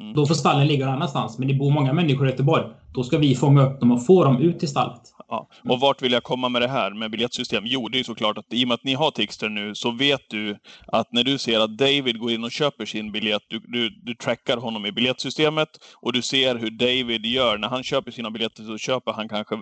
Mm. Då får stallen ligga någon annanstans, men det bor många människor i Göteborg. Då ska vi fånga upp dem och få dem ut till stallet. Ja. Och vart vill jag komma med det här med biljettsystem? Jo, det är såklart att i och med att ni har Tixter nu så vet du att när du ser att David går in och köper sin biljett, du, du, du trackar honom i biljettsystemet och du ser hur David gör. När han köper sina biljetter så köper han kanske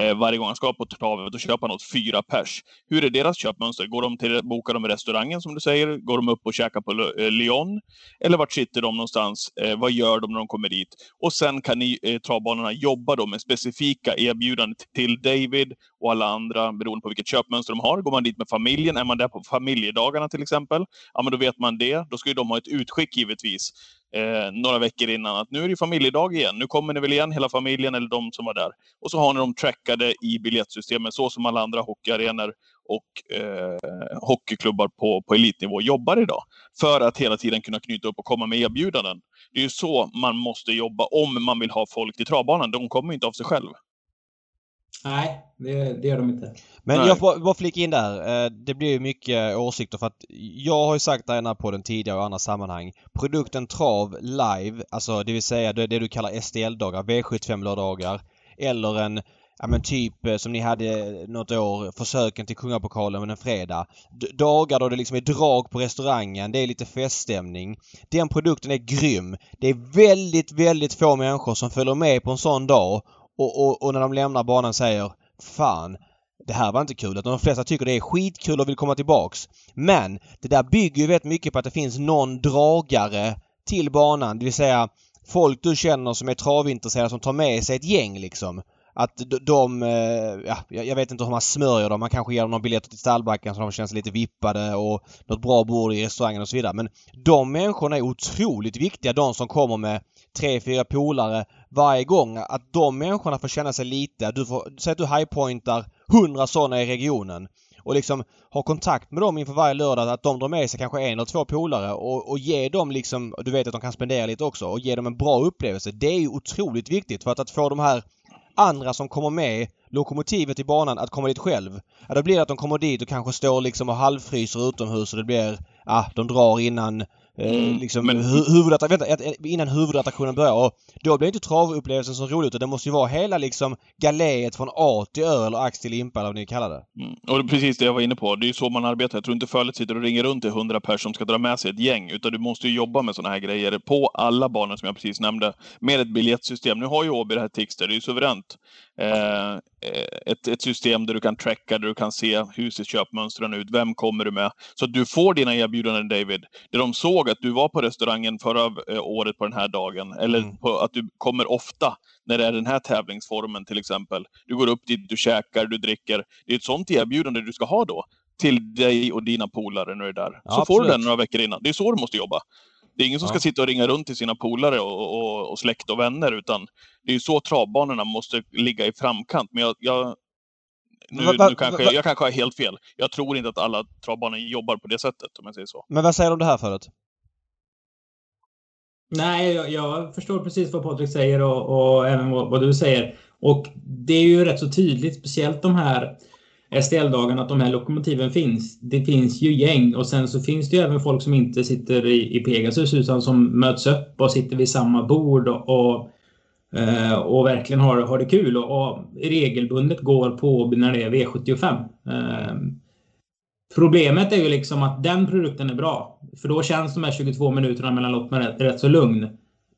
eh, varje gång han ska på travet, då köper han åt fyra pers. Hur är deras köpmönster? Går de till, bokar de restaurangen som du säger? Går de upp och käkar på eh, Lyon? Eller vart sitter de någonstans? Eh, vad gör de när de kommer dit? Och sen kan ni, eh, travbanorna jobba då med specifika erbjudanden till David och alla andra beroende på vilket köpmönster de har. Går man dit med familjen, är man där på familjedagarna till exempel, ja men då vet man det. Då ska ju de ha ett utskick givetvis eh, några veckor innan att nu är det familjedag igen. Nu kommer ni väl igen hela familjen eller de som var där. Och så har ni dem trackade i biljettsystemet så som alla andra hockeyarenor och eh, hockeyklubbar på, på elitnivå jobbar idag. För att hela tiden kunna knyta upp och komma med erbjudanden. Det är ju så man måste jobba om man vill ha folk till travbanan. De kommer inte av sig själv. Nej, det, det gör de inte. Men Nej. jag får bara flika in där. Eh, det blir ju mycket åsikter för att jag har ju sagt det här på den tidigare och andra sammanhang. Produkten Trav live, alltså det vill säga det, det du kallar STL-dagar, V75-lördagar eller en Ja men typ eh, som ni hade eh, något år, försöken till Kungapokalen med en fredag. D dagar då det liksom är drag på restaurangen, det är lite feststämning. Den produkten är grym. Det är väldigt, väldigt få människor som följer med på en sån dag och, och, och när de lämnar banan säger Fan, det här var inte kul. Utan de flesta tycker det är skitkul och vill komma tillbaks. Men det där bygger ju väldigt mycket på att det finns någon dragare till banan. Det vill säga folk du känner som är travintresserade som tar med sig ett gäng liksom. Att de, eh, ja, jag vet inte hur man smörjer dem. Man kanske ger dem några biljetter till stallbacken så de känner sig lite vippade och något bra bord i restaurangen och så vidare. Men de människorna är otroligt viktiga. De som kommer med tre, fyra polare varje gång. Att de människorna får känna sig lite... Du får, säg att du highpointar hundra sådana i regionen och liksom ha kontakt med dem inför varje lördag. Att de drar med sig kanske en eller två polare och, och ge dem liksom, du vet att de kan spendera lite också, och ge dem en bra upplevelse. Det är ju otroligt viktigt för att, att få de här andra som kommer med lokomotivet i banan att komma dit själv. Ja, då blir det att de kommer dit och kanske står liksom och halvfryser utomhus och det blir, ja, de drar innan mm, liksom men... huvudatt vänta, innan huvudattraktionen börjar. Och då blir inte travupplevelsen så rolig utan det måste ju vara hela liksom galéet från A till Ö eller ax till limpa eller vad ni kallar det. Mm. Och precis det jag var inne på. Det är ju så man arbetar. Jag tror inte Fölet sitter och ringer runt till hundra personer som ska dra med sig ett gäng. Utan du måste ju jobba med sådana här grejer på alla banor som jag precis nämnde. Med ett biljettsystem. Nu har ju Åby det här Tixter. Det är ju suveränt. Eh, ett, ett system där du kan tracka, där du kan se hur ser köpmönstren ut, vem kommer du med? Så att du får dina erbjudanden David. Där de såg att du var på restaurangen förra eh, året på den här dagen, eller mm. på, att du kommer ofta när det är den här tävlingsformen till exempel. Du går upp dit, du käkar, du dricker. Det är ett sånt erbjudande du ska ha då till dig och dina polare när du är där. Ja, så absolut. får du den några veckor innan. Det är så du måste jobba. Det är ingen som ja. ska sitta och ringa runt till sina polare och, och, och släkt och vänner, utan det är ju så travbanorna måste ligga i framkant. Men jag, jag nu, va, va, nu kanske, va, jag kanske har helt fel. Jag tror inte att alla travbanor jobbar på det sättet, om jag säger så. Men vad säger du om det här förut? Nej, jag, jag, förstår precis vad Patrik säger och, och även vad, vad, du säger. Och det är ju rätt så tydligt, speciellt de här STL-dagarna, att de här lokomotiven finns. Det finns ju gäng och sen så finns det ju även folk som inte sitter i, i Pegasus utan som möts upp och sitter vid samma bord och, och, eh, och verkligen har, har det kul och, och regelbundet går på när det är V75. Eh, problemet är ju liksom att den produkten är bra. För då känns de här 22 minuterna mellan loppen rätt, rätt så lugn.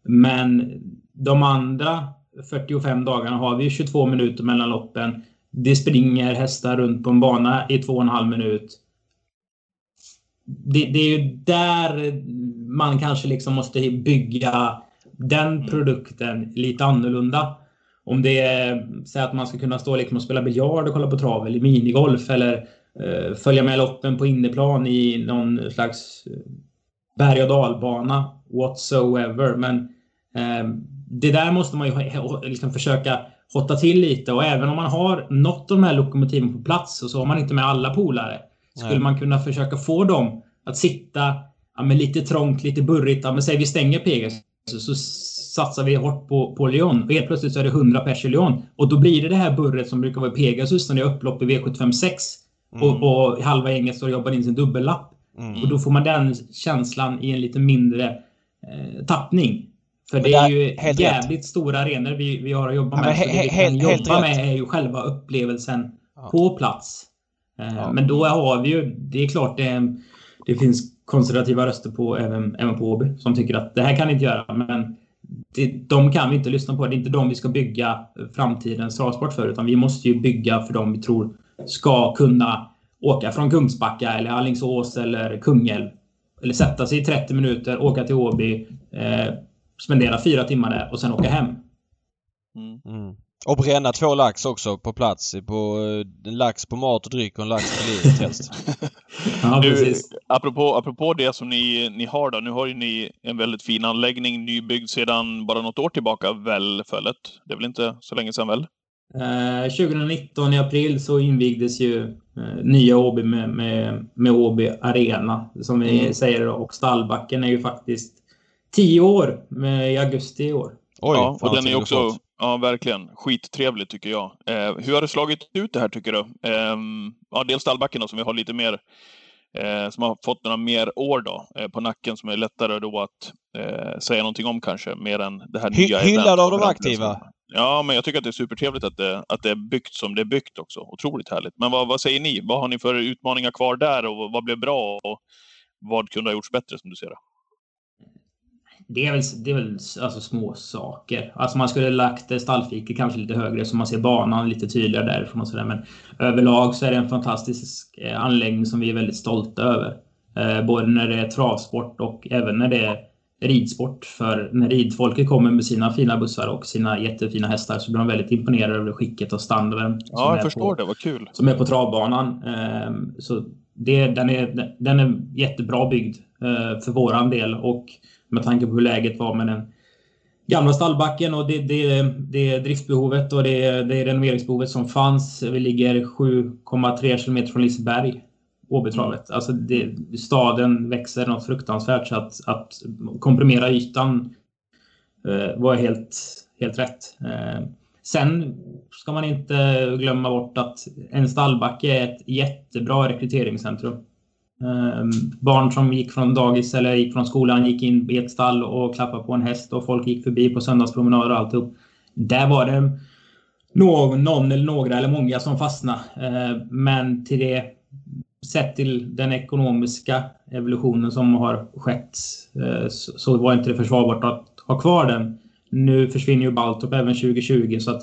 Men de andra 45 dagarna har vi 22 minuter mellan loppen det springer hästar runt på en bana i två och en halv minut. Det, det är ju där man kanske liksom måste bygga den mm. produkten lite annorlunda. Om det är så att man ska kunna stå liksom och spela biljard och kolla på trav eller minigolf eller uh, följa med loppen på inneplan i någon slags eh, berg och dalbana whatsoever. Men uh, det där måste man ju liksom försöka hotta till lite och även om man har något av de här lokomotiven på plats och så har man inte med alla polare. Skulle Nej. man kunna försöka få dem att sitta ja, med lite trångt, lite burrigt. Ja, men säg vi stänger Pegasus så satsar vi hårt på, på Lyon och helt plötsligt så är det 100 pers i Lyon. Och då blir det det här burret som brukar vara i Pegasus när det är upplopp i V756 mm. och, och halva gänget står och jobbar in sin dubbellapp. Mm. Och då får man den känslan i en lite mindre eh, tappning. För det är ju jävligt rätt. stora arenor vi, vi har att jobba med. Ja, he, he, det vi kan jobba med är ju själva upplevelsen ja. på plats. Eh, ja. Men då har vi ju, det är klart det, det finns konservativa röster på även, även på Åby som tycker att det här kan vi inte göra. Men det, de kan vi inte lyssna på. Det är inte de vi ska bygga framtidens travsport för. Utan vi måste ju bygga för de vi tror ska kunna åka från Kungsbacka eller Allingsås eller Kungälv. Eller sätta sig i 30 minuter, åka till Åby. Eh, spendera fyra timmar där och sen åka hem. Mm. Mm. Och bränna två lax också på plats. På, en lax på mat och dryck och en lax på livet helst. ja, apropå, apropå det som ni, ni har då. Nu har ju ni en väldigt fin anläggning nybyggd sedan bara något år tillbaka väl, Föllet? Det är väl inte så länge sedan väl? Eh, 2019 i april så invigdes ju eh, nya Åby med, med, med Åby Arena som vi mm. säger och stallbacken är ju faktiskt tio år med, i augusti i år. Oj, ja, och den är också Ja, verkligen. Skittrevligt tycker jag. Eh, hur har det slagit ut det här tycker du? Eh, ja, dels stallbacken då, som vi har lite mer eh, som har fått några mer år då, eh, på nacken som är lättare då att eh, säga någonting om kanske, mer än det här Hy nya Hyllad av de aktiva? Ja, men jag tycker att det är supertrevligt att det, att det är byggt som det är byggt också. Otroligt härligt. Men vad, vad säger ni? Vad har ni för utmaningar kvar där och vad blev bra och vad kunde ha gjorts bättre som du ser det? Det är väl, det är väl alltså små saker. Alltså man skulle lagt stallfiket kanske lite högre så man ser banan lite tydligare därifrån och sådär. Men överlag så är det en fantastisk eh, anläggning som vi är väldigt stolta över. Eh, både när det är travsport och även när det är ridsport. För när ridfolket kommer med sina fina bussar och sina jättefina hästar så blir de väldigt imponerade över skicket och standarden. Ja, jag förstår på, det. Vad kul. Som är på travbanan. Ehm, så det, den, är, den är jättebra byggd eh, för våran del och med tanke på hur läget var med den gamla stallbacken och det, det, det driftbehovet och det, det renoveringsbehovet som fanns. Vi ligger 7,3 km från Liseberg. Åbytravet. Alltså det, staden växer något fruktansvärt så att, att komprimera ytan eh, var helt, helt rätt. Eh, sen ska man inte glömma bort att en stallbacke är ett jättebra rekryteringscentrum. Eh, barn som gick från dagis eller gick från skolan gick in i ett stall och klappade på en häst och folk gick förbi på söndagspromenader och alltihop. Där var det någon, någon eller några eller många som fastnade. Eh, men till det sett till den ekonomiska evolutionen som har skett eh, så var inte det försvarbart att ha kvar den. Nu försvinner ju Baltop även 2020 så att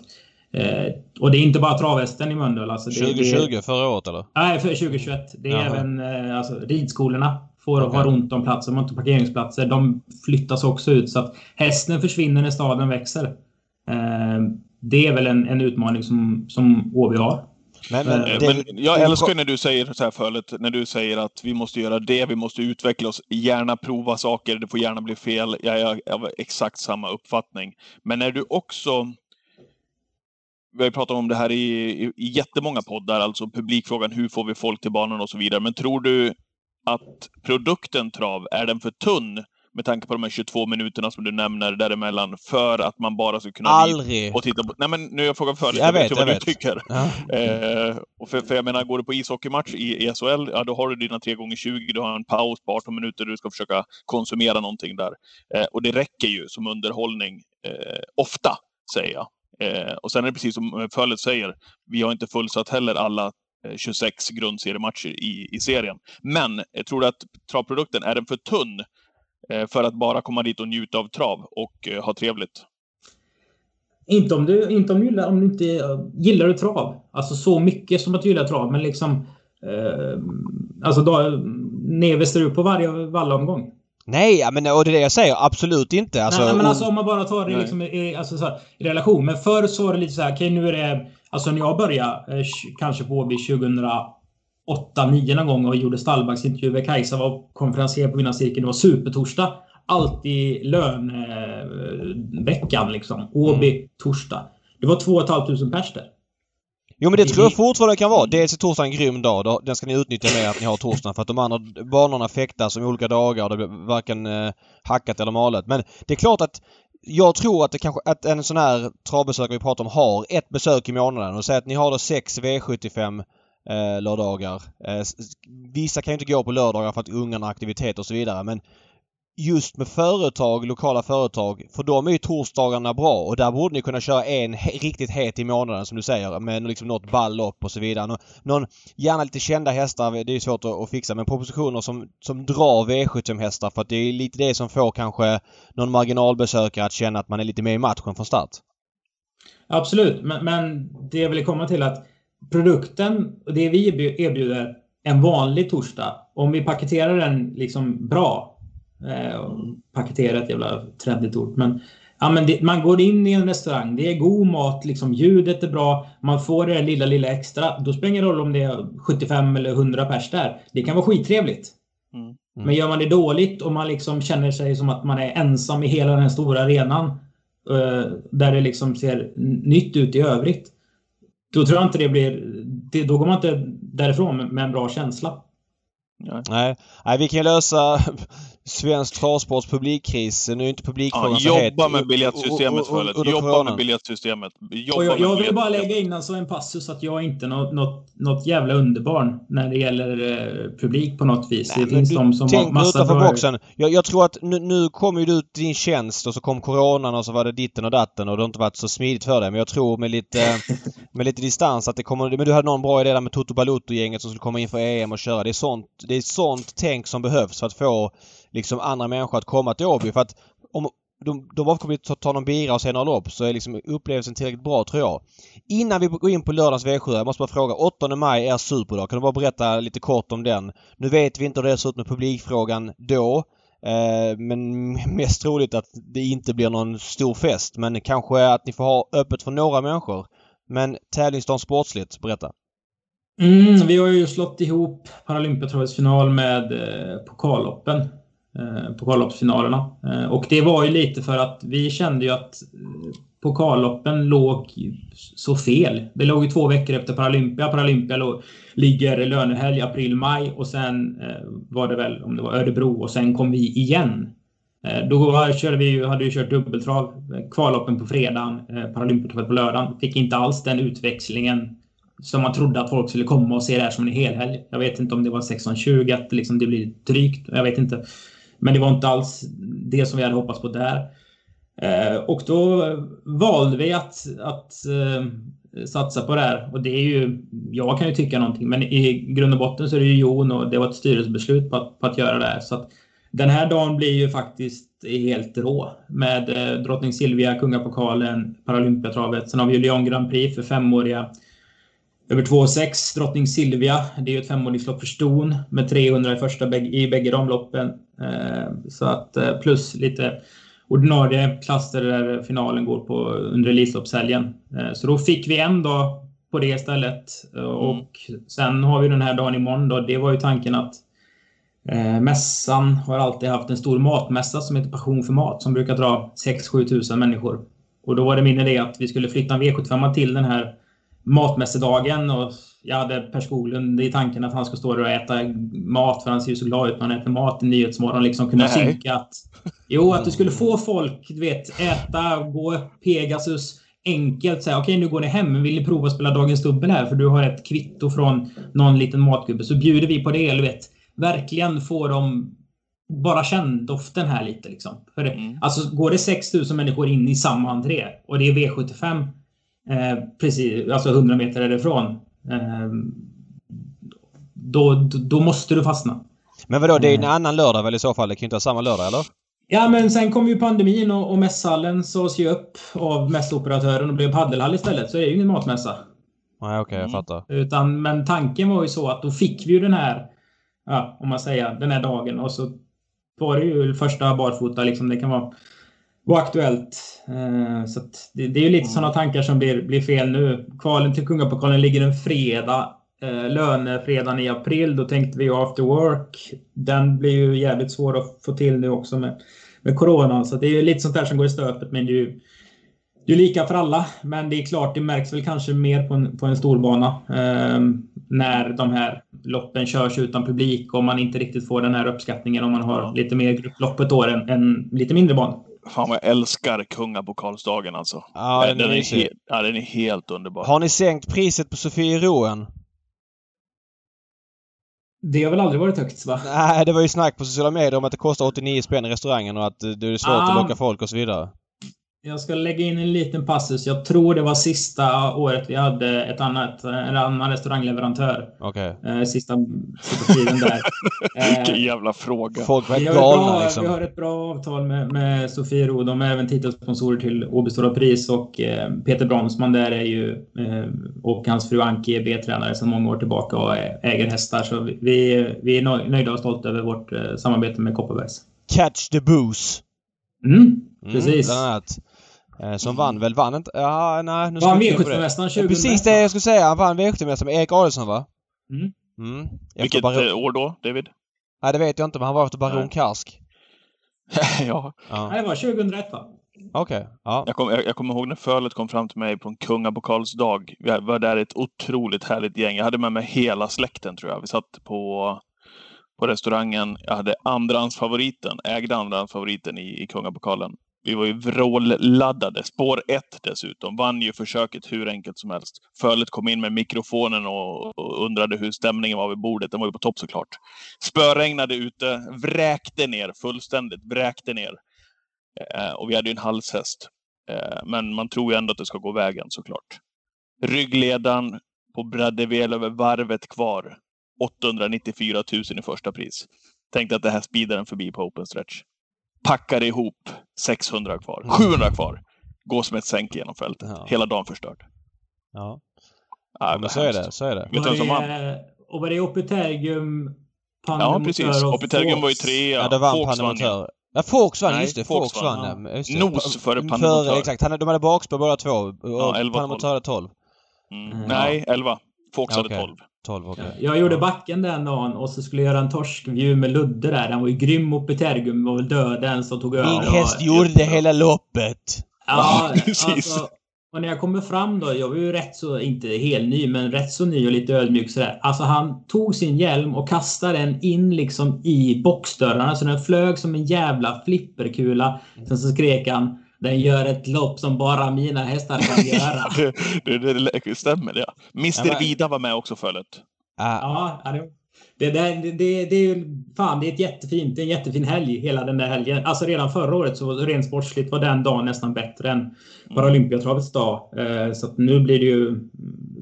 eh, och det är inte bara travhästen i Mölndal. Alltså 2020 det, förra året eller? Nej, för 2021. Det är Jaha. även eh, alltså, ridskolorna får okay. ha ont om platser. De har inte parkeringsplatser. De flyttas också ut så att hästen försvinner när staden växer. Det är väl en, en utmaning som, som Åby har. Men, men, eh, det, men jag älskar när du säger så här förut, när du säger att vi måste göra det, vi måste utveckla oss, gärna prova saker, det får gärna bli fel. Jag är av exakt samma uppfattning. Men när du också vi har pratat om det här i, i, i jättemånga poddar, alltså publikfrågan, hur får vi folk till banan och så vidare. Men tror du att produkten trav, är den för tunn med tanke på de här 22 minuterna som du nämner däremellan, för att man bara ska kunna... Aldrig! Och titta på... Nej men nu är jag frågan för Jag vet, jag vad vet. du tycker. Ja. Eh, och för, för jag menar, går du på ishockeymatch i SHL, ja då har du dina 3 gånger 20 du har en paus på 18 minuter, du ska försöka konsumera någonting där. Eh, och det räcker ju som underhållning, eh, ofta, säger jag. Eh, och sen är det precis som eh, Fölet säger, vi har inte fullsatt heller alla eh, 26 grundseriematcher i, i serien. Men jag tror att travprodukten, är den för tunn Eh, för att bara komma dit och njuta av trav och eh, ha trevligt. Inte om du, inte om du, gillar, om du inte gillar du trav. Alltså så mycket som att du gillar trav. Men liksom... Eh, alltså då, neves du på varje vallomgång? Nej, men och det är det jag säger. Absolut inte. Alltså, nej, men alltså om man bara tar det liksom i, alltså, så här, i relation. Men förr så var det lite så här, okej okay, nu är det... Alltså när jag började, eh, kanske på Åby 2000 8-9 någon gång och gjorde stallbacksintervjuer. Kajsa var konferencier på Vinnarcirkeln. Det var supertorsdag. Alltid lönveckan liksom. Åby, mm. torsdag. Det var 2 500 pers där. Jo men det tror jag fortfarande kan vara. Dels är torsdagen en grym dag. Den ska ni utnyttja med att ni har torsdagen. För att de andra banorna fäktas om olika dagar och det blir varken eh, hackat eller malet. Men det är klart att jag tror att det kanske, att en sån här travbesökare vi pratar om har ett besök i månaden och säger att ni har då sex V75 eh, lördagar. Eh, vissa kan ju inte gå på lördagar för att ungarna har aktivitet och så vidare men just med företag, lokala företag, för dem är ju torsdagarna bra och där borde ni kunna köra en he riktigt het i månaden som du säger med liksom något ball och så vidare. Nå någon, gärna lite kända hästar, det är svårt att, att, fixa, men propositioner som, som drar V75-hästar för att det är lite det som får kanske någon marginalbesökare att känna att man är lite med i matchen från start. Absolut, men, men det jag vill komma till att produkten och det vi erbjuder en vanlig torsdag, om vi paketerar den liksom bra, eh, paketera ett jävla trendigt ord, men Ja, men det, man går in i en restaurang, det är god mat, liksom, ljudet är bra, man får det lilla, lilla extra. Då spelar det ingen roll om det är 75 eller 100 pers där. Det kan vara skittrevligt. Mm. Mm. Men gör man det dåligt och man liksom känner sig som att man är ensam i hela den stora arenan, eh, där det liksom ser nytt ut i övrigt, då tror jag inte det blir... Det, då går man inte därifrån med, med en bra känsla. Nej. Nej. Nej, vi kan lösa svensk travsports publikkris. Nu är inte publikfrågan ja, Jobba med biljettsystemet förut. Jobba med biljettsystemet. Jobba jag, jag vill bara lägga in alltså en passus att jag är inte något, något, något jävla underbarn när det gäller eh, publik på något vis. Nej, det finns de som tänk har massa utanför bra... boxen. Jag, jag, tror att nu, nu kom ju du ut din tjänst och så kom coronan och så var det ditten och datten och det har inte varit så smidigt för dig. Men jag tror med lite, med lite distans att det kommer... Men du hade någon bra idé där med Toto Balotto-gänget som skulle komma in för EM och köra. Det är sånt, det är sånt tänk som behövs för att få liksom andra människor att komma till Åby. För att om de, de bara kommer ta någon bira och se några lopp så är liksom upplevelsen tillräckligt bra tror jag. Innan vi går in på lördags V7, jag måste bara fråga. 8 maj är superdag. Kan du bara berätta lite kort om den? Nu vet vi inte hur det ser ut med publikfrågan då. Eh, men mest troligt att det inte blir någon stor fest. Men kanske att ni får ha öppet för några människor. Men tävlingsdagen sportsligt, berätta. Mm, vi har ju slått ihop Paralympiatravets final med eh, pokalloppen. Eh, pokalloppsfinalerna. Eh, och det var ju lite för att vi kände ju att eh, pokalloppen låg så fel. Det låg ju två veckor efter Paralympia. Paralympia låg, ligger lönehelg april-maj och sen var det väl om det var Örebro och sen kom vi igen. Då körde vi, hade vi kört dubbeltrav, kvalloppen på fredagen, Paralympiatravet på lördagen. Fick inte alls den utväxlingen som man trodde att folk skulle komma och se det här som en helhelg. Jag vet inte om det var 16.20, att liksom det blir drygt. Jag vet inte. Men det var inte alls det som vi hade hoppats på där. Eh, och då valde vi att, att eh, satsa på det här. Och det är ju, jag kan ju tycka någonting, men i grund och botten så är det ju Jon och det var ett styrelsebeslut på att, på att göra det här. Så att den här dagen blir ju faktiskt helt rå med eh, Drottning Silvia, Kungapokalen, Paralympiatravet. Sen har vi ju Lyon Grand Prix för femåriga över 2,6 Drottning Silvia. Det är ju ett femåringslopp för ston med 300 i, första, i bägge de loppen. Eh, så att eh, plus lite ordinarie klasser där finalen går på under Elitloppshelgen. Eh, så då fick vi en dag på det istället. Och sen har vi den här dagen imorgon då. Det var ju tanken att mässan har alltid haft en stor matmässa som heter Passion för mat som brukar dra 6-7 tusen människor. Och då var det min idé att vi skulle flytta en V75 till den här matmässedagen och jag hade Per Skoglund i tanken att han ska stå där och äta mat för han ser ju så glad ut när han äter mat i Nyhetsmorgon. Liksom kunna synka att... Jo, att du skulle få folk, du vet, äta, gå Pegasus enkelt säga okej okay, nu går ni hem, men vill ni prova att spela Dagens Dubbel här för du har ett kvitto från någon liten matgubbe så bjuder vi på det. Eller vet, verkligen få dem bara känn doften här lite liksom. För mm. Alltså går det 6000 människor in i samma entré och det är V75 Eh, precis, alltså 100 meter därifrån. Eh, då, då måste du fastna. Men vadå, det är en eh. annan lördag väl i så fall? Det kan ju inte vara samma lördag, eller? Ja, men sen kom ju pandemin och, och mässhallen sades ju upp av mässoperatören och blev paddelhall istället. Så det är ju ingen matmässa. Nej, okej, okay, jag fattar. Utan, men tanken var ju så att då fick vi ju den här, ja, om man säger, den här dagen och så var det ju första barfota liksom. Det kan vara var aktuellt. Eh, så det, det, är ju lite mm. sådana tankar som blir, blir fel nu. Kvalen till Kungapokalen ligger en fredag. Eh, lönefredagen i april. Då tänkte vi after work. Den blir ju jävligt svår att få till nu också med, med Corona. Så det är ju lite sånt där som går i stöpet. Men det är ju det är lika för alla. Men det är klart, det märks väl kanske mer på en, på en storbana. Eh, när de här loppen körs utan publik och man inte riktigt får den här uppskattningen om man har lite mer grupplopp ett år än, än lite mindre banor. Fan vad jag älskar kungapokalsdagen alltså. Ja, den, den, är, helt, ja, den är helt underbar. Har ni sänkt priset på Sofiero Det har väl aldrig varit högt va? Nej, det var ju snack på sociala medier om att det kostar 89 spänn i restaurangen och att det är svårt ah. att locka folk och så vidare. Jag ska lägga in en liten passus. Jag tror det var sista året vi hade ett annat, en annan restaurangleverantör. Okej. Okay. Eh, sista, sista tiden där. Vilken eh, jävla fråga. Folk var galna liksom. Vi har ett bra avtal med, med Sofiero. De är även titelsponsorer till Åby Stora Pris och eh, Peter Bronsman där är ju eh, och hans fru Anki är B-tränare sedan många år tillbaka och äger hästar. Så vi, vi är nöjda och stolta över vårt eh, samarbete med Kopparbergs. Catch the booze. Mm, precis. Mm, Eh, som vann väl, vann inte... Ja, nej. Nu vann V75-mästaren 2000? Precis det jag skulle säga. Han vann V75-mästaren med Erik Adielsson va? Mm. mm. Vilket baron... Eh, år då, David? Nej, det vet jag inte, men han var efter Baron nej. Karsk. ja. ja. Nej, det var 2001 va? Okej. Okay. Ja. Jag, kom, jag, jag kommer ihåg när fölet kom fram till mig på en kungapokalsdag. Vi var där ett otroligt härligt gäng. Jag hade med mig hela släkten tror jag. Vi satt på på restaurangen. Jag hade andrahandsfavoriten, ägde andrahandsfavoriten i, i Kungapokalen. Vi var ju vrålladdade. Spår 1 dessutom. Vann ju försöket hur enkelt som helst. Fölet kom in med mikrofonen och, och undrade hur stämningen var vid bordet. Den var ju på topp såklart. Spöregnade ute, vräkte ner fullständigt, vräkte ner. Eh, och vi hade ju en halshäst. Eh, men man tror ju ändå att det ska gå vägen såklart. Ryggledan på Bradevel över varvet kvar. 894 000 i första pris. Tänkte att det här speedar den förbi på open stretch. Packar ihop 600 kvar. 700 kvar. Går som ett sänk genom fältet. Ja. Hela dagen förstörd. Ja. Ja, men så är det. Så är det. Vet du vem som vann? Och var det Opitergium? Ja, precis. Opitergium var ju trea. Ja, det vann Panemotör. Ja, Fox vann, just det. Fox vann. Ja. Nos före Panemotör. Exakt. De hade bakspår båda två. Ja, Panemotör hade 12. Mm. Mm. Nej, 11. Fox ja, okay. hade 12. 12 okay. Jag gjorde backen den dagen och så skulle jag göra en torskview med Ludde där. Den var ju grym mot Petergum. var väl död den som tog över. Min häst gjorde hela loppet. Ja. Alltså, och när jag kommer fram då, jag var ju rätt så, inte helt ny, men rätt så ny och lite ödmjuk sådär. Alltså han tog sin hjälm och kastade den in liksom i boxdörrarna så den flög som en jävla flipperkula. Sen så skrek han den gör ett lopp som bara mina hästar kan göra. det, det, det, stämmer. Ja. Mr ja, Vida var med också förut. Ja, ja det, det, där, det, det, det är ju fan, det är ett jättefint, det är en jättefin helg hela den där helgen. Alltså redan förra året så rent sportsligt var den dagen nästan bättre än Paralympiatravets dag. Eh, så att nu blir det ju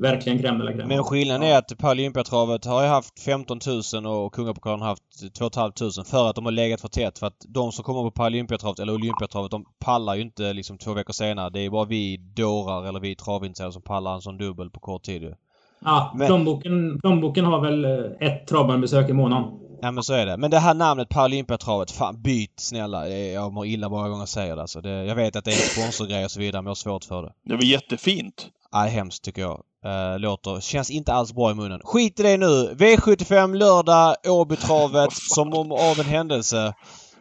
verkligen crème de la crème. Men skillnaden är att Paralympiatravet har ju haft 15 000 och Kungapokalen har haft 2 500 för att de har legat för tätt. För att de som kommer på Paralympiatravet eller Olympiatravet de pallar ju inte liksom två veckor senare. Det är bara vi dårar eller vi travintresserade som pallar en sån dubbel på kort tid ju. Ja, men... plånboken, plånboken har väl eh, ett travbanebesök i månaden. Ja men så är det. Men det här namnet Paralympiatravet, fan byt snälla. Jag mår illa varje gång jag säger det alltså. Det, jag vet att det är en sponsorgrej och så vidare men jag har svårt för det. Det var jättefint. Ja, hemskt tycker jag. Uh, låter, känns inte alls bra i munnen. Skit i det nu! V75 lördag, Åbytravet som om av en händelse.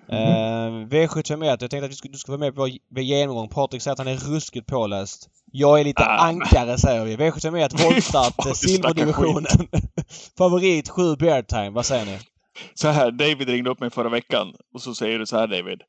Mm. Uh, V751, jag tänkte att du skulle, du skulle vara med på vår genomgång. Patrik säger att han är ruskigt påläst. Jag är lite ah. ankare säger vi. V751, voltstart, silverdivisionen. Favorit 7 bear time. Vad säger ni? Så här, David ringde upp mig förra veckan och så säger du så här David.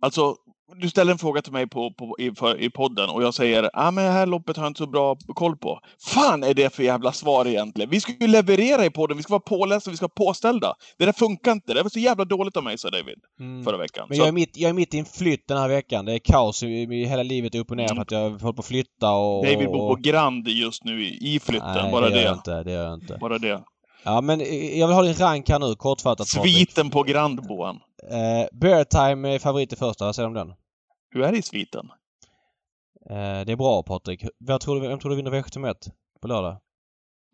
Alltså, du ställer en fråga till mig på, på, i, för, i podden och jag säger ah, men det här loppet har jag inte så bra koll på. Fan är det för jävla svar egentligen? Vi ska ju leverera i podden, vi ska vara pålästa, vi ska vara påställda. Det där funkar inte. Det var så jävla dåligt av mig, sa David. Mm. Förra veckan. Men jag är, mitt, jag är mitt i en flytt den här veckan. Det är kaos i, hela livet upp och ner mm. för att jag håller på att flytta och... David bor på Grand just nu i, i flytten, Nej, bara det. Gör jag inte, det gör jag inte. Bara det. Ja men jag vill ha din rank här nu, kortfattat Sviten på Grand bor han. Eh, Beartime är favorit i första, vad säger du om den? Hur är det i sviten? Eh, det är bra Patrik. Vem tror du, vem tror du vinner V71 på lördag?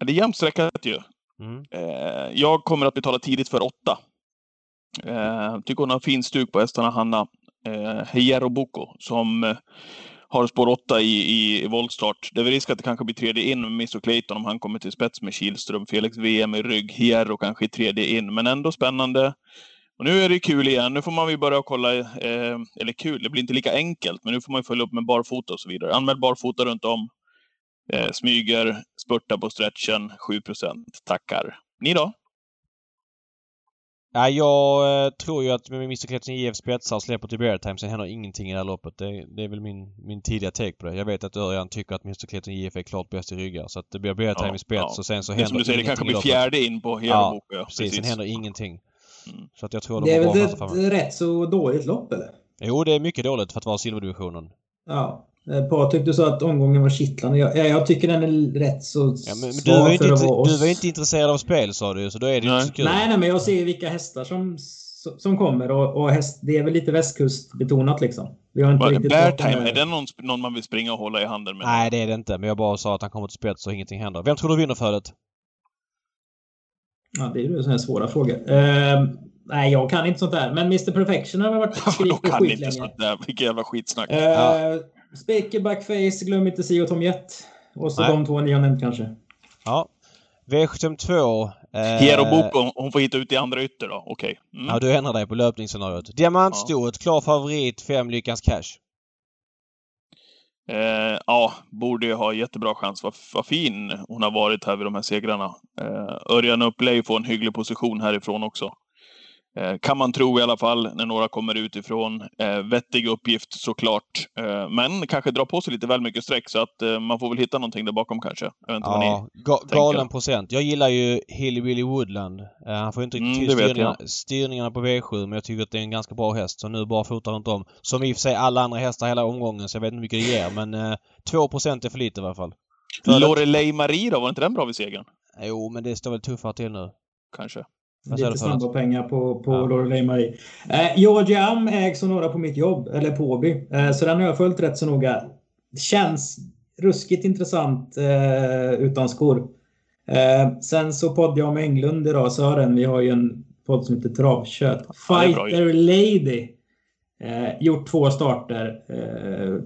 Det är jämnt streckat ju. Mm. Eh, jag kommer att betala tidigt för åtta. Eh, tycker hon har fin stuk på hästarna, Hanna. Eh, Hierro Boko, som eh, har spår 8 i, i, i voltstart. Det är väl risk att det kanske blir tredje in med Mr Clayton om han kommer till spets med Kihlström. Felix VM i rygg. Hierro kanske i tredje in, men ändå spännande. Och nu är det kul igen. Nu får man ju börja kolla, eh, eller kul, det blir inte lika enkelt, men nu får man följa upp med barfota och så vidare. Anmäl barfota runt om. Eh, smyger, spurta på stretchen, 7% Tackar. Ni då? Ja, jag eh, tror ju att med Mr Kretsen IF spetsar och släpper till Bear Time sen händer ingenting i det här loppet. Det, det, är väl min, min tidiga take på det. Jag vet att Örjan tycker att Mr Kretsen IF är klart bäst i ryggar. Så att det blir Bear Time ja, i spets ja. och sen så det händer som du säger, det kanske blir fjärde in på hela ja, boken. Ja, precis. Sen händer ingenting. Mm. Så att jag tror de det är väl ett rätt så dåligt lopp eller? Jo, det är mycket dåligt för att vara silverdivisionen. Ja. Eh, Patrik, du sa att omgången var kittlande. Jag, jag tycker den är rätt så ja, men, du var inte, för att Du var inte intresserad av spel sa du, så då är det nej. inte så kul. Nej, nej, men jag ser vilka hästar som, som kommer och, och häst, det är väl lite västkustbetonat liksom. Vi har inte riktigt Beartime, är det någon, någon man vill springa och hålla i handen med? Nej, det är det inte. Men jag bara sa att han kommer till spets och ingenting händer. Vem tror du vinner föret? Ja, det är ju sådana här svåra frågor. Uh, Nej, jag kan inte sånt där. Men Mr Perfection har varit skrivit på skit inte sånt där. Vilket jävla skitsnack. Uh, ja. Speaker, Backface, glöm inte Sio Tom Jet. Och så Nej. de två ni har nämnt kanske. Ja. V72. Eh... Hero Boko, hon får hitta ut i andra ytter då. Okej. Okay. Mm. Ja, du ändrar dig på löpningsscenariot. Diamantstoet, ja. klar favorit, fem Lyckans Cash. Eh, ja, borde ju ha jättebra chans. Vad, vad fin hon har varit här vid de här segrarna. Eh, Örjan Upp får en hygglig position härifrån också. Eh, kan man tro i alla fall när några kommer utifrån. Eh, vettig uppgift såklart. Eh, men kanske dra på sig lite väl mycket streck så att eh, man får väl hitta någonting där bakom kanske. Jag vet inte ja, ga galen procent. Jag gillar ju Hillbilly Woodland. Eh, han får inte mm, styrningarna, styrningarna på V7 men jag tycker att det är en ganska bra häst. Så nu bara fotar runt om. Som i och för sig alla andra hästar hela omgången så jag vet inte hur mycket det ger men eh, 2 är för lite i alla fall. Lorelei Marie då? Var inte den bra vid segern? Jo, men det står väl tuffare till nu. Kanske. Lite snabba pengar på, på ja. Lorelei Marie. Eh, Georgia Am ägs av några på mitt jobb, eller på Åby. Eh, så den har jag följt rätt så noga. Känns ruskigt intressant eh, utan skor. Eh, sen så poddade jag med Englund idag, Sören. Vi har ju en podd som heter Travkött. Fighter Lady. Eh, gjort två starter eh,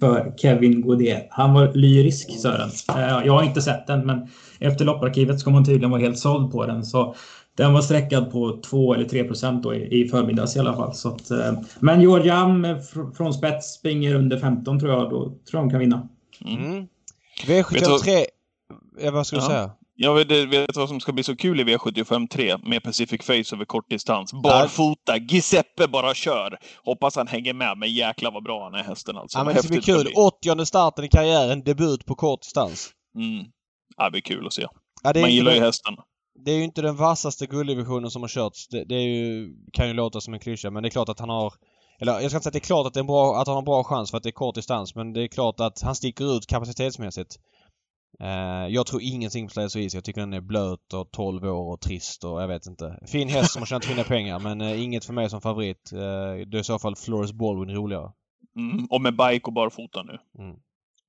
för Kevin Godet. Han var lyrisk, Sören. Eh, jag har inte sett den, men efter lopparkivet ska man tydligen vara helt såld på den. Så den var sträckad på 2 eller 3 procent i förmiddags i alla fall. Så att, eh, men Georgiam från spets springer under 15 tror jag. Då tror jag de kan vinna. Mm. V753... Ja, vad ska du ja. säga? Jag vet, vet vad som ska bli så kul i V75 3 med Pacific Face över kortdistans. Barfota, Giuseppe bara kör. Hoppas han hänger med, men jäkla vad bra han är hästen alltså. Ja, men det ska bli kul. 80 starten i karriären, debut på kortdistans. Mm. Ja, det blir kul att se. Ja, Man gillar ju hästen det är ju inte den vassaste gulddivisionen som har körts. Det, det ju, kan ju låta som en klyscha men det är klart att han har eller jag ska inte säga att det är klart att, det är bra, att han har bra chans för att det är kort distans men det är klart att han sticker ut kapacitetsmässigt. Uh, jag tror ingenting på Släds is. Jag tycker den är blöt och 12 år och trist och jag vet inte. Fin häst som har tjänat fina pengar men uh, inget för mig som favorit. Uh, det är i så fall Flores Baldwin roligare. Mm, och med bike och barfota nu. Mm.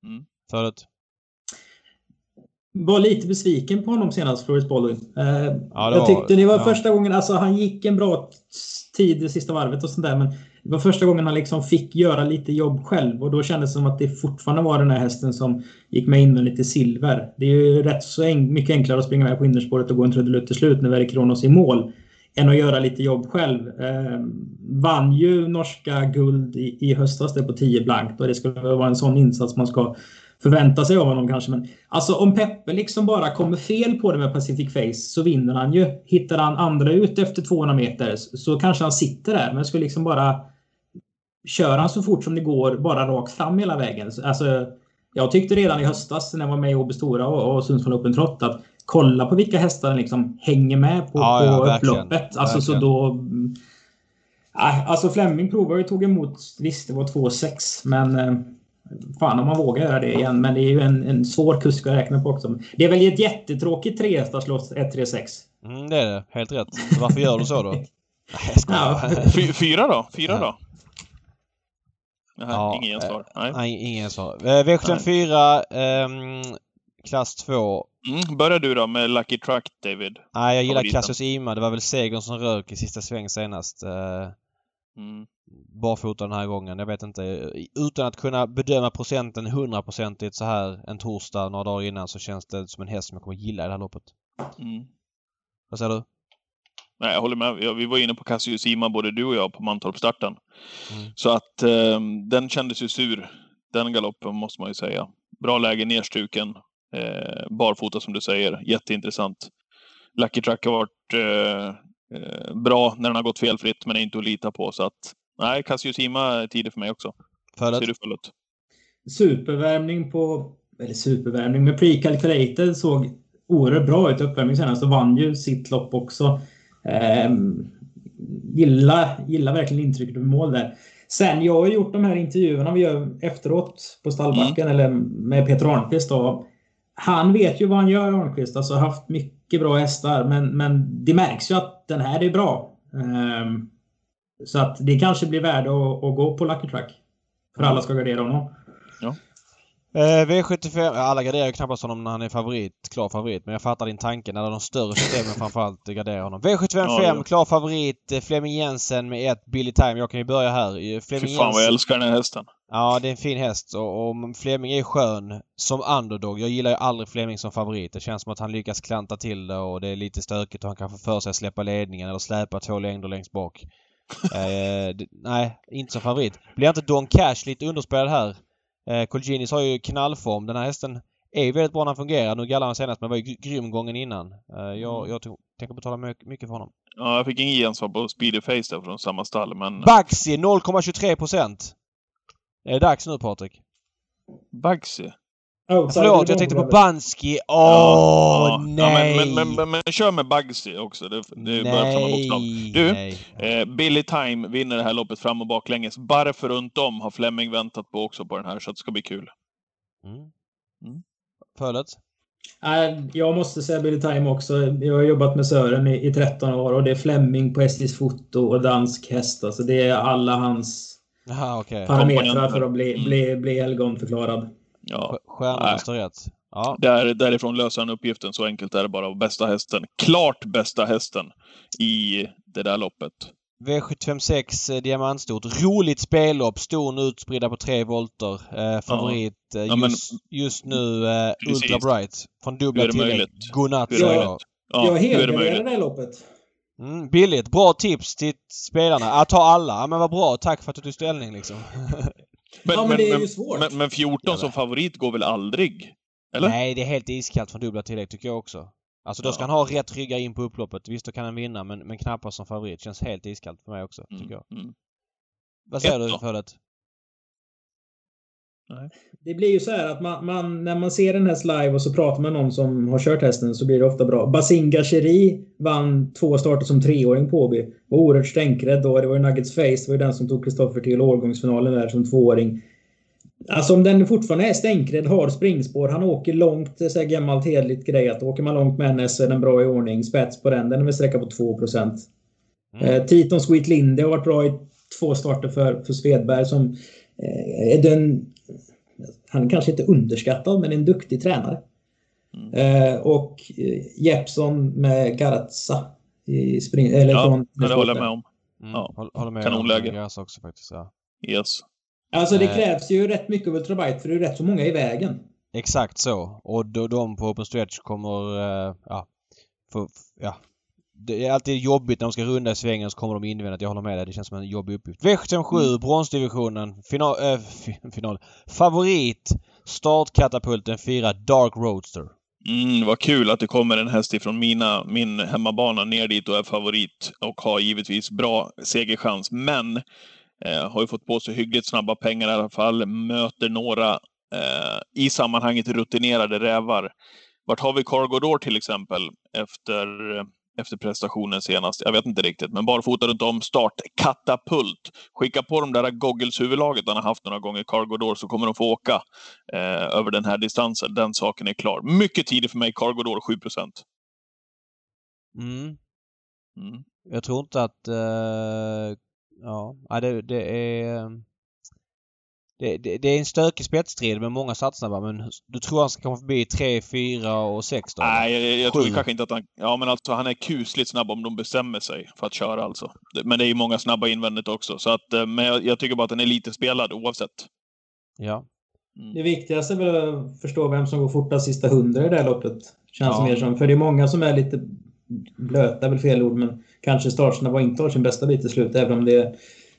Mm. Förut? Var lite besviken på honom senast, Floris Baldwin. Eh, ja, jag tyckte det var ja. första gången, alltså han gick en bra tid det sista varvet och sånt där, men det var första gången han liksom fick göra lite jobb själv och då kändes det som att det fortfarande var den här hästen som gick med invändigt till silver. Det är ju rätt så en mycket enklare att springa med på innerspåret och gå en trudelutt till slut när Verre Kronos i mål än att göra lite jobb själv. Eh, vann ju norska guld i, i höstas det på 10 blankt och det skulle vara en sån insats man ska förvänta sig av honom kanske. Men alltså om Peppe liksom bara kommer fel på det med Pacific Face så vinner han ju. Hittar han andra ut efter 200 meter så kanske han sitter där. Men skulle liksom bara Kör han så fort som det går bara rakt fram hela vägen. Alltså, jag tyckte redan i höstas när jag var med i Åby Stora och, och Sundsvall Open Trot att kolla på vilka hästar den liksom hänger med på, ja, på ja, upploppet. Alltså så då... Alltså Flemming provade och tog emot, visst det var 2,6 men eh, Fan om man vågar göra det igen, men det är ju en, en svår kusk att räkna på också. Det är väl ett jättetråkigt trehästarslås 136? Mm, det är det. Helt rätt. varför gör du så då? Nej, jag Fyra då? Fyra då? Jaha, ja, ingen svar. Eh, nej. nej, ingen svar. Eh, V74, eh, klass 2. Mm, börjar du då med Lucky Truck, David? Nej, jag gillar Cassius Ima. Det var väl segern som rök i sista sväng senast. Eh, mm barfota den här gången. Jag vet inte. Utan att kunna bedöma procenten hundraprocentigt så här en torsdag några dagar innan så känns det som en häst som jag kommer gilla i det här loppet. Mm. Vad säger du? Nej, jag håller med. Vi var inne på Cassius Ima, både du och jag, på Mantorp-starten. Mm. Så att eh, den kändes ju sur, den galoppen, måste man ju säga. Bra läge, nerstruken. Eh, barfota som du säger, jätteintressant. Lucky Track har varit eh, bra när den har gått felfritt, men är inte att lita på. Så att Nej, Cassius Hima är tidig för mig också. Förut? Ser du förut? Supervärmning på... Eller supervärmning, men pre-calculated såg oerhört bra ut i uppvärmning senast och vann ju sitt lopp också. Eh, gillar, gillar verkligen intrycket av mål där. Sen, jag har gjort de här intervjuerna vi gör efteråt på stallbacken, mm. eller med Peter Arnqvist. Då. Han vet ju vad han gör, Arnqvist. Alltså haft mycket bra hästar, men, men det märks ju att den här är bra. Um, så att det kanske blir värde att, att gå på Lucky Track. För alla ska gardera honom. Ja. Eh, V75, alla garderar knappast honom när han är favorit, klar favorit. Men jag fattar din tanke när de större systemen framförallt garderar honom. V75 ja, 5, ja. klar favorit. Eh, Flemming Jensen med ett Billy Time. Jag kan ju börja här. Eh, Fleming Fy fan vad jag älskar den här hästen. Ja, det är en fin häst och, och Fleming är skön som underdog. Jag gillar ju aldrig Fleming som favorit. Det känns som att han lyckas klanta till det och det är llite stökigt och han kan få för sig att släppa ledningen eller släpa två längder längst bak eh, nej, inte som favorit. Blir inte Don Cash lite underspelad här? Eh, Colginis har ju knallform. Den här hästen är väldigt bra när han fungerar. Nu gallar han senast men var ju grym gången innan. Eh, jag, mm. jag tänker betala mycket för honom. Ja, jag fick ingen gensvar på Speedyface där från samma stall, men... Baxi 0,23 procent. Är det dags nu Patrik? Bugsy? Oh, Förlåt, jag tänkte på Bansky. Åh, oh, ja, nej! Ja, men, men, men, men, kör med Bugsy också. Det, det börjar samma bokstav. Du, nej. Eh, Billy Time vinner det här loppet fram och baklänges. Varför runt om har Fleming väntat på också på den här, så det ska bli kul. Mm. Mm. Fölet? Jag måste säga Billy Time också. Jag har jobbat med Sören i, i 13 år och det är Fleming på SJs foto och dansk häst. Alltså det är alla hans Aha, okay. parametrar för att bli, mm. bli, bli helgonförklarad. Ja. Stjärnorna står rätt. Ja. Där, därifrån löser han uppgiften. Så enkelt är det bara. Bästa hästen. Klart bästa hästen i det där loppet. V756 eh, diamantstort. Roligt spellopp. Ston utspridda på tre volter. Eh, favorit ja. Eh, ja, men, just, just, nu eh, Ultra Bright. Från dubbla tillägg. Godnatt säger jag. Ja, jag helgarderar det loppet. Mm, billigt. Bra tips till spelarna. Att ta alla. Men vad bra. Tack för att du tog ställning liksom. Men, ja, men, men, det är ju svårt. Men, men 14 som favorit går väl aldrig? Eller? Nej, det är helt iskallt från dubbla tillägg tycker jag också. Alltså då ska ja. han ha rätt ryggar in på upploppet. Visst, då kan han vinna men, men knappast som favorit. Känns helt iskallt för mig också, mm, tycker jag. Mm. Vad säger Ett du för det? Det blir ju så här att man, man, när man ser en häst live och så pratar man med någon som har kört hästen så blir det ofta bra. Basinga Cheri vann två starter som treåring på Åby. Var oerhört stänkrädd då. Det var ju Nuggets Face. Det var ju den som tog Kristoffer till årgångsfinalen där som tvååring. Alltså om den fortfarande är stänkrädd, har springspår, han åker långt, det är gammalt hederligt grej att åker man långt med henne så är den bra i ordning. Spets på den, den är väl sträcka på 2 mm. eh, Titon Sweet Linde har varit bra i två starter för, för Svedberg som eh, är den han kanske inte underskattad, men en duktig tränare. Mm. Eh, och eh, Jeppson med Garazza i spring... Eller ja, från det håller jag med om. Mm. Ja. Håller med Kanonläge. Också faktiskt, ja. Yes. Alltså det krävs ju rätt mycket av ultrabite för det är rätt så många i vägen. Exakt så. Och då, de på Open Stretch kommer, ja, för, ja, det är alltid jobbigt när de ska runda i svängen så kommer de invändigt. Jag håller med dig. Det känns som en jobbig uppgift. V757, mm. bronsdivisionen. Final, äh, final. Favorit. Startkatapulten 4, Dark Roadster. Mm, vad kul att det kommer en häst ifrån mina, min hemmabana ner dit och är favorit och har givetvis bra segerchans. Men eh, har ju fått på sig hyggligt snabba pengar i alla fall. Möter några eh, i sammanhanget rutinerade rävar. Vart har vi Cargodor till exempel efter efter prestationen senast. Jag vet inte riktigt, men barfota runt om start. Katapult. Skicka på de där goggles-huvudlaget han har haft några gånger, Cargodor, så kommer de få åka eh, över den här distansen. Den saken är klar. Mycket tidigt för mig, Cargodor 7 mm. mm. Jag tror inte att... Uh, ja, det, det är... Det, det, det, är en stökig spetsstrid med många satsningar men du tror han ska komma förbi 3, 4 och 6 då? Nej, jag, jag tror kanske inte att han... Ja, men alltså han är kusligt snabb om de bestämmer sig för att köra alltså. Men det är ju många snabba invändigt också. Så att, eh, men jag, jag tycker bara att den är lite spelad oavsett. Ja. Mm. Det viktigaste är väl att förstå vem som går fortast sista hundra i det här loppet. Känns ja. mer som. För det är många som är lite blöta, är väl fel ord, men kanske startsnabba och inte har sin bästa bit i slut, även om det,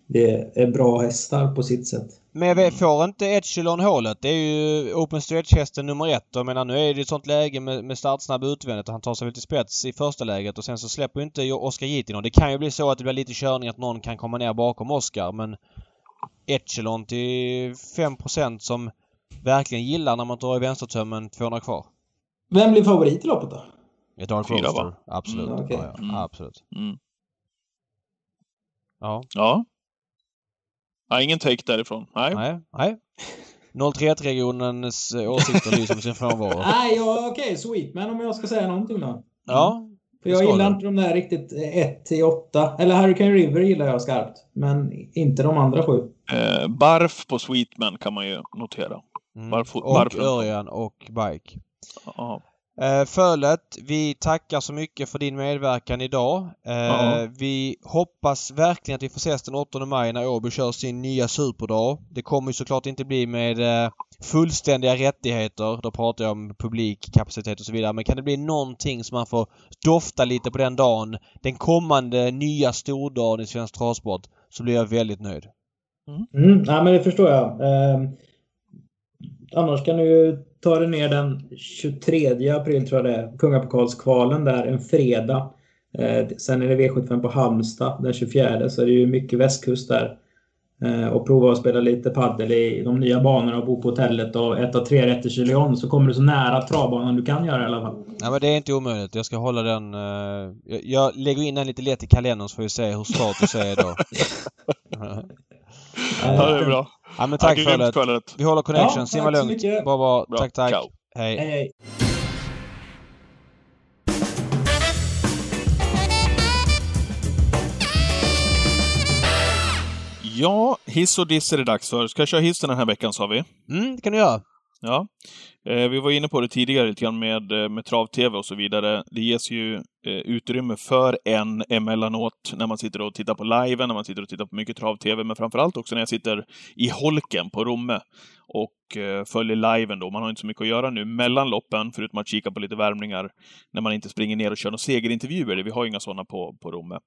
det är bra hästar på sitt sätt. Men får inte Echelon hålet? Det är ju Open Stretch-hästen nummer ett. Jag menar nu är det ett sånt läge med, med startsnabb utvändigt och han tar sig väl till spets i första läget och sen så släpper inte Oskar Gitin Det kan ju bli så att det blir lite körning att någon kan komma ner bakom Oskar men Echelon till 5% som verkligen gillar när man drar i vänstertömmen 200 kvar. Vem blir favorit i loppet då? Ett Dark Roaster. Absolut. Mm, okay. ja, ja. Mm. Absolut. Mm. Ja. Ja. Ja, ingen take därifrån. Nej. Nej. nej. 031-regionens eh, åsikter lyser med sin frånvaro. Nej, ja, okej. Okay, sweet. Men om jag ska säga någonting då? Ja. För jag gillar inte de där riktigt 1 till 8. Eller Hurricane River gillar jag skarpt. Men inte de andra sju. Eh, barf på Sweetman kan man ju notera. Mm. Barf, och Örjan och Bike. Ja. Eh, Fölet, vi tackar så mycket för din medverkan idag. Eh, vi hoppas verkligen att vi får ses den 8 maj när Åby kör sin nya superdag. Det kommer ju såklart inte bli med eh, fullständiga rättigheter. Då pratar jag om publikkapacitet och så vidare. Men kan det bli någonting som man får dofta lite på den dagen, den kommande nya stordagen i svensk travsport, så blir jag väldigt nöjd. Mm. Mm, ja, men det förstår jag. Eh, annars kan du ju ta det ner den 23 april tror jag det är, Kungapokalskvalen där en fredag. Eh, sen är det V75 på Halmstad den 24 så är det ju mycket västkust där. Eh, och prova att spela lite paddel i de nya banorna och bo på hotellet och äta tre rätter chilion så kommer du så nära travbanan du kan göra i alla fall. Ja men det är inte omöjligt. Jag ska hålla den... Uh, jag, jag, lägger in den lite lätt i kalendern så får vi se hur status är då. ja, det är bra. Ja men tack ja, för det. Vi håller connection. Ja, Simma lugnt. Bra, bra. bra. Tack, tack. Ciao. Hej. hej, hej. Ja, hiss och diss är det dags för. Ska jag köra hissen den här veckan, sa vi? Mm, det kan du göra. Ja. Eh, vi var inne på det tidigare lite grann med, eh, med trav-tv och så vidare. Det ges ju eh, utrymme för en emellanåt när man sitter och tittar på live, när man sitter och tittar på mycket trav-tv, men framförallt också när jag sitter i holken på Romme och eh, följer liven då. Man har inte så mycket att göra nu mellan loppen, förutom att kika på lite värmningar när man inte springer ner och kör några segerintervjuer. Vi har inga sådana på, på Romme.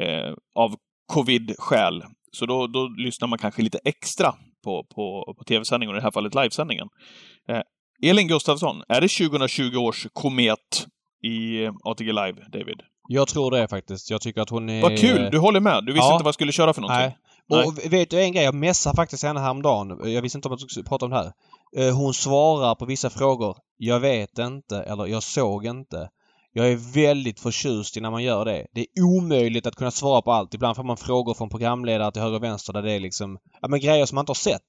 Eh, av covid-skäl. Så då, då lyssnar man kanske lite extra på, på, på tv-sändningen, och i det här fallet livesändningen. Eh, Elin Gustafsson, är det 2020 års komet i ATG Live, David? Jag tror det faktiskt. Jag tycker att hon är... Vad kul! Du håller med? Du visste ja. inte vad jag skulle köra för någonting? Nej. Och Nej. vet du en grej? Jag messade faktiskt henne häromdagen. Jag visste inte om jag skulle prata om det här. Eh, hon svarar på vissa frågor. Jag vet inte eller jag såg inte. Jag är väldigt förtjust i när man gör det. Det är omöjligt att kunna svara på allt. Ibland får man frågor från programledare till höger och vänster där det är liksom, ja men grejer som man inte har sett.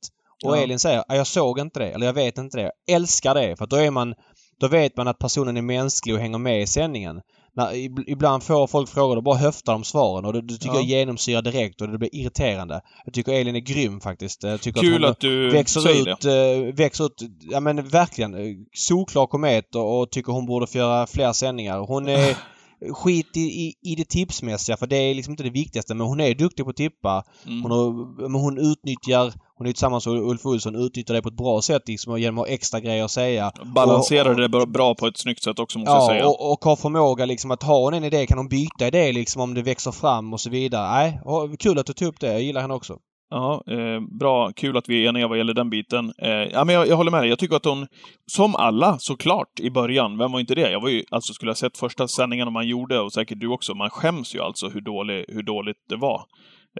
Och ja. Elin säger, jag såg inte det, eller jag vet inte det. Jag älskar det, för då är man, då vet man att personen är mänsklig och hänger med i sändningen när, ibland får folk frågor och bara höftar de svaren och det, det tycker ja. jag genomsyrar direkt och det blir irriterande. Jag tycker Elin är grym faktiskt. Jag tycker Kul att, att du växer säger ut, det. Äh, växer ut, ja men verkligen, eh, solklar komet och, och tycker hon borde få göra fler sändningar. Hon är skit i, i, i det tipsmässiga för det är liksom inte det viktigaste men hon är duktig på att tippa. Mm. Hon, har, men hon utnyttjar, hon är tillsammans med Ulf Olsson, utnyttjar det på ett bra sätt liksom, genom att ha extra grejer att säga. Balanserar och, det bra på ett snyggt sätt också måste ja, jag säga. Och, och har förmåga liksom att ha en idé kan hon byta idé liksom om det växer fram och så vidare. Nej, kul att du tog upp det. Jag gillar henne också. Ja, eh, bra. Kul att vi är eniga vad gäller den biten. Eh, ja, men jag, jag, håller med dig. Jag tycker att hon, som alla såklart i början, vem var inte det? Jag var ju, alltså skulle ha sett första sändningen man gjorde, och säkert du också, man skäms ju alltså hur, dålig, hur dåligt det var.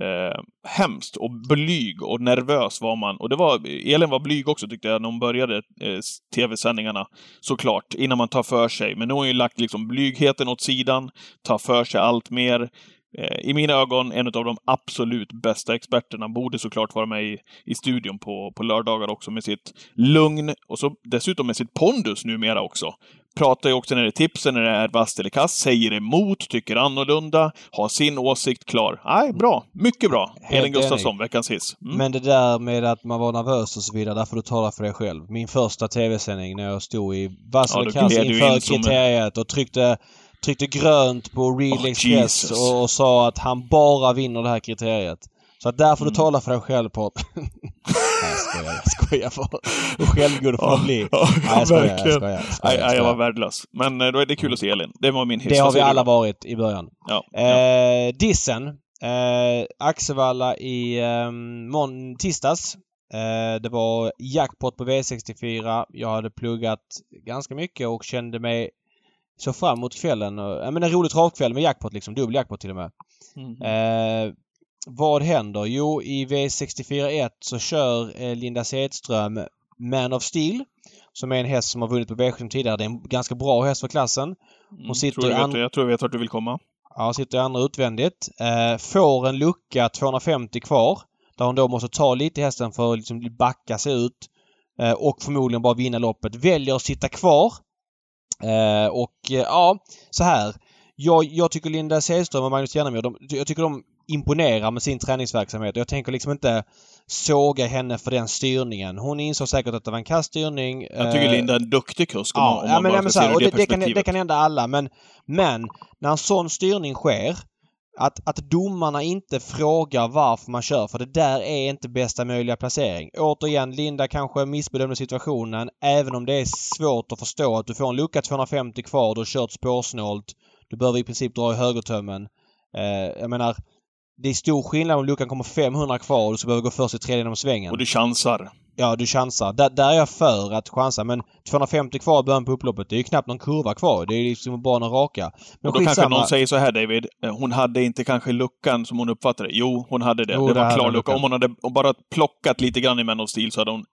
Eh, hemskt och blyg och nervös var man. Och det var, Elin var blyg också tyckte jag när hon började eh, tv-sändningarna. Såklart, innan man tar för sig. Men nu har hon ju lagt liksom blygheten åt sidan, tar för sig allt mer. Eh, i mina ögon en av de absolut bästa experterna. Borde såklart vara med i, i studion på, på lördagar också med sitt lugn och så dessutom med sitt pondus numera också. Pratar ju också när det är tipsen, när det är vasst eller kast, säger emot, tycker annorlunda, har sin åsikt klar. Nej, bra. Mycket bra. Helt Elin Gustafsson, veckans hiss. Mm. Men det där med att man var nervös och så vidare, där får du tala för dig själv. Min första tv-sändning när jag stod i vass eller kast inför kriteriet och tryckte tryckte grönt på Real oh, Express och, och, sa att han bara vinner det här kriteriet. Så där får mm. du tala för dig själv på... Nej, jag skojar. Jag skojar självgod får man bli? Nej, jag skojar. Jag, skojar, jag, skojar, jag, jag var värdelös. Men eh, då är det kul att se Elin. Det var min hiss. Det har vi alla varit i början. Ja, eh, Dissen. Eh, Axevalla i eh, tisdags. Eh, det var jackpot på V64. Jag hade pluggat ganska mycket och kände mig så fram emot kvällen. Ja men en rolig travkväll med jackpot liksom. Dubbel jackpot till och med. Mm. Eh, vad händer? Jo, i V64 så kör eh, Linda Sedström Man of Steel. Som är en häst som har vunnit på V75 tidigare. Det är en ganska bra häst för klassen. Hon mm, sitter tror jag, vet, jag tror jag vet vart du vill komma. Ja, sitter i andra utvändigt. Eh, får en lucka 250 kvar. Där hon då måste ta lite i hästen för att liksom backa sig ut. Eh, och förmodligen bara vinna loppet. Väljer att sitta kvar Eh, och eh, ja, så här. Jag, jag tycker Linda Sällström och Magnus Järnemyr, de, jag tycker de imponerar med sin träningsverksamhet. Jag tänker liksom inte såga henne för den styrningen. Hon insåg säkert att det var en kass styrning. Jag tycker Linda är en duktig kusk om, ja, man, om ja, men, bara ska se det, det, det, kan, det kan hända alla men, men när en sån styrning sker att, att domarna inte frågar varför man kör för det där är inte bästa möjliga placering. Återigen, Linda kanske missbedömde situationen även om det är svårt att förstå att du får en lucka 250 kvar, du har kört spårsnålt. Du behöver i princip dra i högertömmen. Eh, jag menar, det är stor skillnad om luckan kommer 500 kvar och du ska behöva gå först i tredje genom svängen. Och du chansar. Ja, du chansar. Där, där är jag för att chansa. Men 250 kvar i början på upploppet. Det är ju knappt någon kurva kvar. Det är liksom bara några raka. Men och då kanske någon säger så här David. Eh, hon hade inte kanske luckan som hon uppfattade. Jo, hon hade det. Jo, det, det var klar lucka. Om hon hade bara plockat lite grann i Men of Steel så hade hon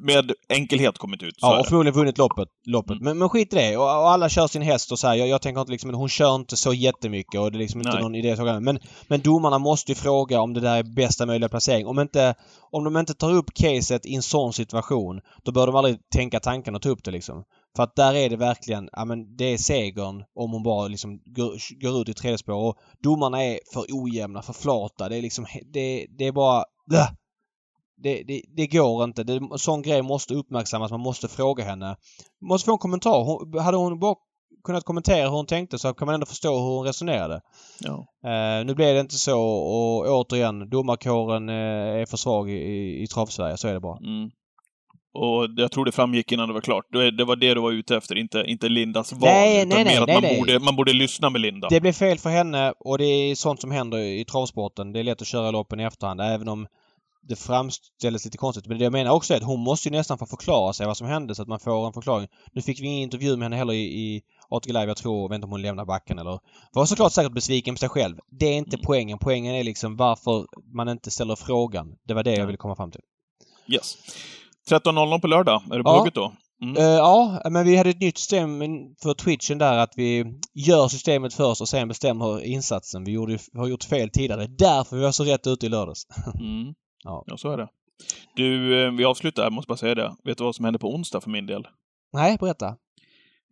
med enkelhet kommit ut. ja, och förmodligen vunnit loppet. loppet. Mm. Men, men skit i det. Och, och, alla kör sin häst och så här. Jag, jag tänker inte liksom, hon kör inte så jättemycket och det är liksom inte Nej. någon idé. Så men, men domarna måste ju fråga om det där är bästa möjliga placering. Om inte, om de inte tar upp caset i en sån situation, då bör de aldrig tänka tanken att ta upp det liksom. För att där är det verkligen, ja men det är segern om hon bara liksom går, går ut i tredje spår. Och domarna är för ojämna, för flata. Det är liksom, det, det är bara... Det, det, det, går inte. Det, sån grej måste uppmärksammas. Man måste fråga henne. Måste få en kommentar. Hon, hade hon bara kunnat kommentera hur hon tänkte så kan man ändå förstå hur hon resonerade. Ja. Uh, nu blev det inte så och återigen domarkåren uh, är för svag i, i, i travsverige. Så är det bara. Mm. Och jag tror det framgick innan det var klart. Det var det du var ute efter, inte, inte Lindas val. Nej, nej, nej. Mer att nej, man, nej. Borde, man borde lyssna med Linda. Det blev fel för henne och det är sånt som händer i travsporten. Det är lätt att köra loppen i efterhand även om det framställdes lite konstigt. Men det jag menar också är att hon måste ju nästan få förklara sig vad som hände så att man får en förklaring. Nu fick vi ingen intervju med henne heller i, i ATG Live. Jag tror, jag vet inte om hon lämnar backen eller... Var såklart säkert besviken på sig själv. Det är inte mm. poängen. Poängen är liksom varför man inte ställer frågan. Det var det jag ville komma fram till. Yes. 13.00 på lördag. Är det ja. hugget då? Mm. Uh, ja, men vi hade ett nytt system för Twitchen där att vi gör systemet först och sen bestämmer insatsen. Vi gjorde, har gjort fel tidigare. Därför vi var så rätt ute i lördags. mm. Ja. ja, så är det. Du, eh, vi avslutar, jag måste bara säga det. Vet du vad som hände på onsdag för min del? Nej, berätta.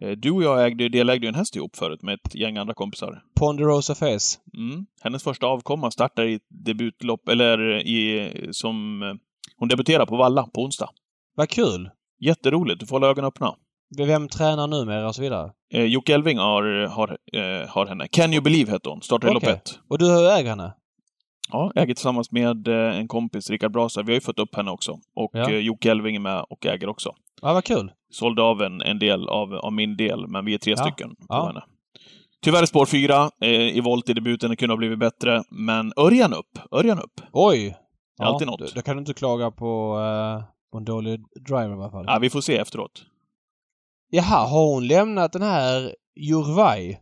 Eh, du och jag ägde, delägde en häst ihop förut med ett gäng andra kompisar. Ponderosa Face. Mm. Hennes första avkomma startar i debutlopp, eller i, som... Eh, hon debuterar på Valla på onsdag. Vad kul! Jätteroligt, du får hålla ögonen öppna. Vem tränar numera och så vidare? Eh, Jocke Elving har, har, eh, har henne. Can you believe hette hon. Startar i okay. lopp ett. Och du äger henne? Ja, äger tillsammans med eh, en kompis, Rickard Brasa. Vi har ju fått upp henne också. Och ja. Eh, Jocke Elving är med och äger också. Ja, vad kul. Sålde av en, en del av, av min del, men vi är tre ja. stycken på ja. henne. Tyvärr spår fyra eh, i volt i debuten. Det kunde ha blivit bättre. Men Örjan upp. Örjan upp. Oj! Ja, Alltid något. Då, kan du inte klaga på, uh, på en dålig driver i alla fall. Ja, vi får se efteråt. Jaha, har hon lämnat den här Jurvaj?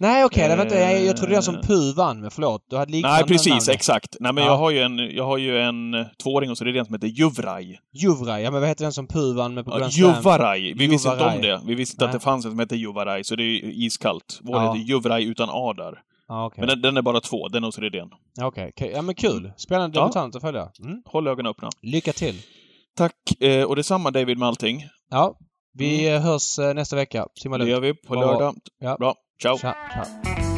Nej okej, okay, inte, jag, jag trodde det var som Puh vann med, förlåt. Du hade Nej precis, namn. exakt. Nej men ja. jag har ju en, jag har ju en tvååring och så är det en som heter Juvraj. Juvraj, ja men vad heter den som Puh vann med på Grand Slam? Juvaraj. Vi Juvaraj. visste inte om det. Vi visste inte att det fanns en som hette Juvaraj, så det är iskallt. Vår ja. heter Juvraj utan A där. Ah, okay. Men den, den, är bara två, den är hos Redén. Okej, okay. ja men kul. Spännande debutant att följa. Mm. Håll ögonen öppna. Lycka till! Tack! Eh, och detsamma David med allting. Ja, vi mm. hörs eh, nästa vecka. Simma Det gör vi på lördag. Ja. Bra. Ciao! Ciao. ciao.